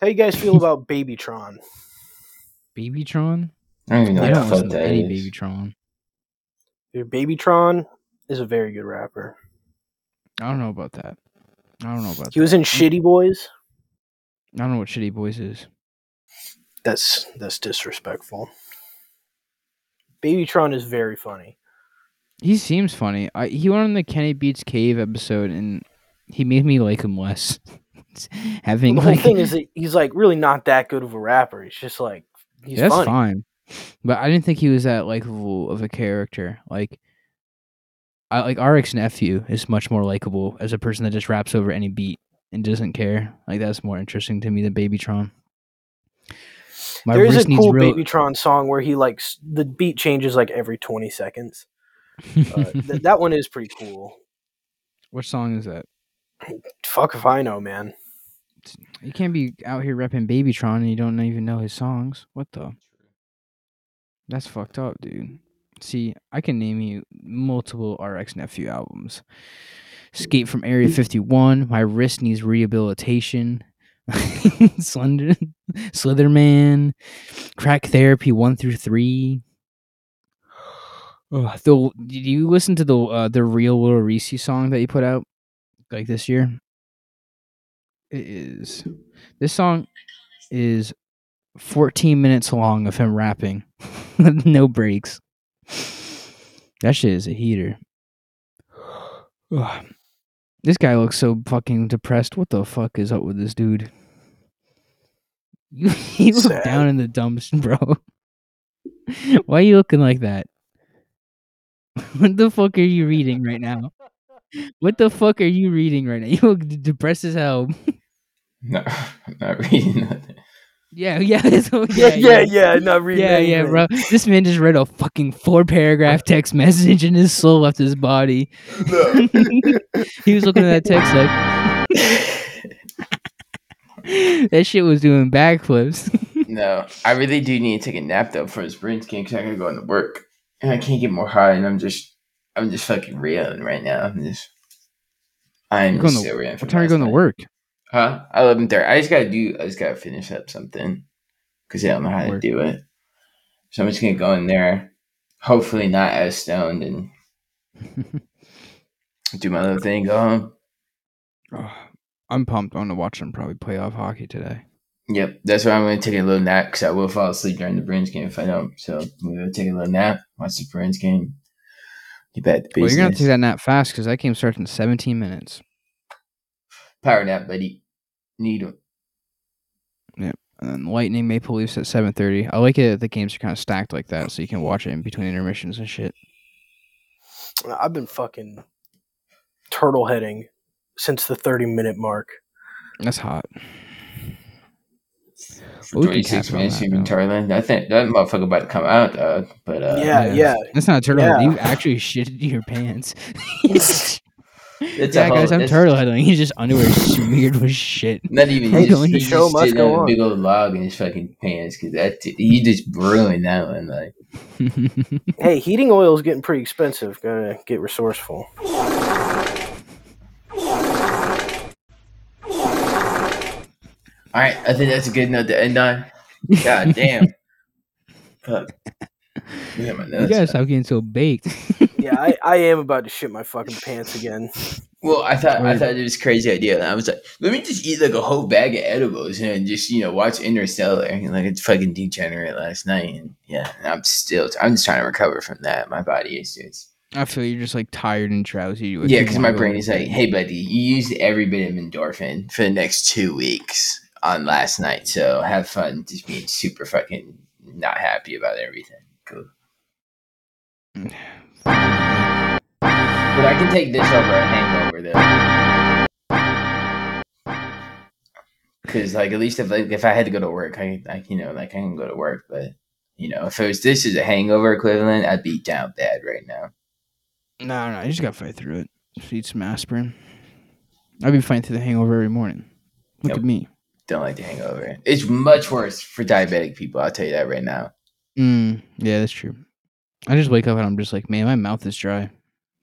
Speaker 3: How you guys feel about Babytron?
Speaker 1: Babytron.
Speaker 2: I don't even know
Speaker 1: I
Speaker 2: what
Speaker 1: don't listen to
Speaker 2: that
Speaker 1: any
Speaker 2: is.
Speaker 1: Babytron.
Speaker 3: Dude, Babytron is a very good rapper.
Speaker 1: I don't know about that. I don't know about that.
Speaker 3: He was in ShittyBoyz.
Speaker 1: I don't know what ShittyBoyz is.
Speaker 3: That's that's disrespectful. Babytron is very funny.
Speaker 1: He seems funny. I he went on the Kenny Beats Cave episode and he made me like him less. Having
Speaker 3: the whole
Speaker 1: like
Speaker 3: thing is that he's like really not that good of a rapper. He's just like he's
Speaker 1: that's
Speaker 3: funny.
Speaker 1: fine. But I didn't think he was that likable of a character. Like I like RX nephew is much more likable as a person that just raps over any beat and doesn't care. Like that's more interesting to me than Babytron. My
Speaker 3: There is a cool
Speaker 1: real.
Speaker 3: Babytron song where he likes the beat changes like every twenty seconds. Uh, th- that one is pretty cool.
Speaker 1: what song is that?
Speaker 3: Fuck if I know, man.
Speaker 1: You can't be out here repping Babytron and you don't even know his songs. What the? That's fucked up, dude. See, I can name you multiple RX Nephew albums. Escape from Area 51. My wrist needs rehabilitation. Slender, Slitherman, Crack Therapy one through three. Oh, the did you listen to the uh, the real Little Reese song that you put out like this year? It is this song is 14 minutes long of him rapping, no breaks. That shit is a heater. Ugh. This guy looks so fucking depressed. What the fuck is up with this dude? You, you look
Speaker 3: Sad.
Speaker 1: down in the dumps, bro. Why are you looking like that? What the fuck are you reading right now? What the fuck are you reading right now? You look depressed as hell.
Speaker 2: No, I'm not reading nothing.
Speaker 1: Yeah, yeah, that's
Speaker 3: Yeah, yeah, yeah. Not reading.
Speaker 1: Yeah, yeah, bro. This man just read a fucking four paragraph text message and his soul left his body. he was looking at that text like that shit was doing backflips.
Speaker 2: No, I really do need to take a nap though for this brain scan because I gotta go into work and I can't get more high and I'm just, I'm just fucking reeling right now. I'm just, I'm
Speaker 1: You're going to-
Speaker 2: still reeling.
Speaker 1: what
Speaker 2: from
Speaker 1: time are you
Speaker 2: last
Speaker 1: going to work?
Speaker 2: Huh? Eleven thirty. I just gotta do. I just gotta finish up something because I don't know how to do it. So I'm just gonna go in there. Hopefully not as stoned and do my little thing. Go home.
Speaker 1: Oh, I'm pumped. I'm gonna watch them probably play off hockey today.
Speaker 2: Yep, that's why I'm gonna take a little nap because I will fall asleep during the Bruins game if I don't. So I'm gonna take a little nap, watch the Bruins game. You bet.
Speaker 1: Well, you're gonna have to take that nap fast because that game starts in 17 minutes.
Speaker 2: Power nap, buddy. Need 'em. Yep.
Speaker 1: And then Lightning Maple Leafs at 7:30. I like it that the games are kind of stacked like that, so you can watch it in between intermissions and shit.
Speaker 3: I've been fucking turtle heading since the thirty minute mark.
Speaker 1: That's hot.
Speaker 2: For
Speaker 1: We
Speaker 2: 26 minutes, you've been
Speaker 1: though.
Speaker 2: turtling. I think that motherfucker about to come out, dog. But uh,
Speaker 3: Yeah, yeah.
Speaker 1: That's not a turtle.
Speaker 3: Yeah.
Speaker 1: You actually shitted your pants.
Speaker 2: it's
Speaker 1: yeah,
Speaker 2: a whole,
Speaker 1: guys, I'm
Speaker 2: it's
Speaker 1: turtle heading. He's just underwear smeared with shit.
Speaker 2: Not even
Speaker 3: Hey,
Speaker 2: he just,
Speaker 3: the
Speaker 2: he
Speaker 3: show
Speaker 2: just
Speaker 3: must
Speaker 2: did
Speaker 3: go
Speaker 2: a
Speaker 3: on.
Speaker 2: big old log in his fucking pants because that he just ruined that one. Like,
Speaker 3: Hey, heating oil is getting pretty expensive. Gotta get resourceful.
Speaker 2: all right, I think that's a good note to end on. God damn. Fuck. Yeah, my
Speaker 1: you
Speaker 2: nuts.
Speaker 1: guys stop getting so baked.
Speaker 3: Yeah, I, I am about to shit my fucking pants again.
Speaker 2: Well, I thought I thought it was a crazy idea. And I was like, let me just eat like a whole bag of edibles and just you know watch Interstellar. And, like it's fucking degenerate last night, and yeah, and I'm still I'm just trying to recover from that. My body is just
Speaker 1: I feel you're just like tired and drowsy.
Speaker 2: yeah, because my brain is like, hey buddy, you used every bit of endorphin for the next two weeks on last night, so have fun just being super fucking not happy about everything. Cool. Mm. But I can take this over a hangover though. Cause like at least if like if I had to go to work, I like you know like I can go to work, but you know if it was this is a hangover equivalent, I'd be down bad right now.
Speaker 1: No, no, you just gotta fight through it. Just eat some aspirin. I've be fighting through the hangover every morning. Look
Speaker 2: Yep.
Speaker 1: at me.
Speaker 2: Don't like the hangover. It's much worse for diabetic people. I'll tell you that right now.
Speaker 1: Mm, yeah, that's true. I just wake up and I'm just like, man, my mouth is dry,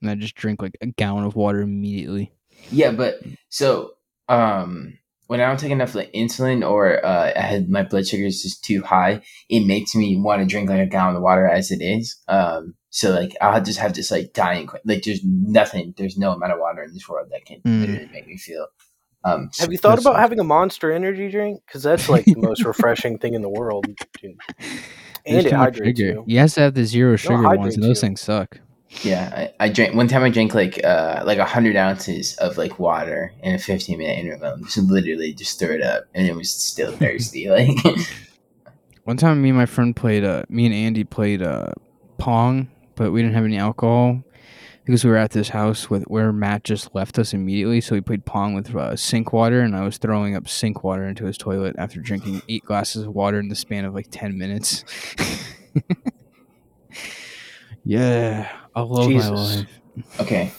Speaker 1: and I just drink like a gallon of water immediately.
Speaker 2: Yeah, but so um when I don't take enough like insulin or uh, I had my blood sugar is just too high, it makes me want to drink like a gallon of water as it is. Um, so like I'll just have this like dying qu- like there's nothing, there's no amount of water in this world that can
Speaker 1: Mm.
Speaker 2: literally make me feel. Um,
Speaker 3: Have you thought about having a monster energy drink? Because that's like the most refreshing thing in the world. Dude.
Speaker 1: There's
Speaker 3: And it
Speaker 1: too
Speaker 3: hydrates
Speaker 1: sugar.
Speaker 3: you.
Speaker 1: You have to have the zero sugar ones, and those
Speaker 3: you.
Speaker 1: things suck.
Speaker 2: yeah, I, I drank one time. I drank like uh like a hundred ounces of like water in a fifteen minute interval. Just literally just threw it up, and it was still thirsty. like
Speaker 1: One time, me and my friend played. Uh, me and Andy played uh, pong, but we didn't have any alcohol, because we were at this house with where Matt just left us immediately. So we played pong with uh, sink water, and I was throwing up sink water into his toilet after drinking eight glasses of water in the span of like ten minutes. yeah, I love
Speaker 3: Jesus.
Speaker 1: my life.
Speaker 2: Okay.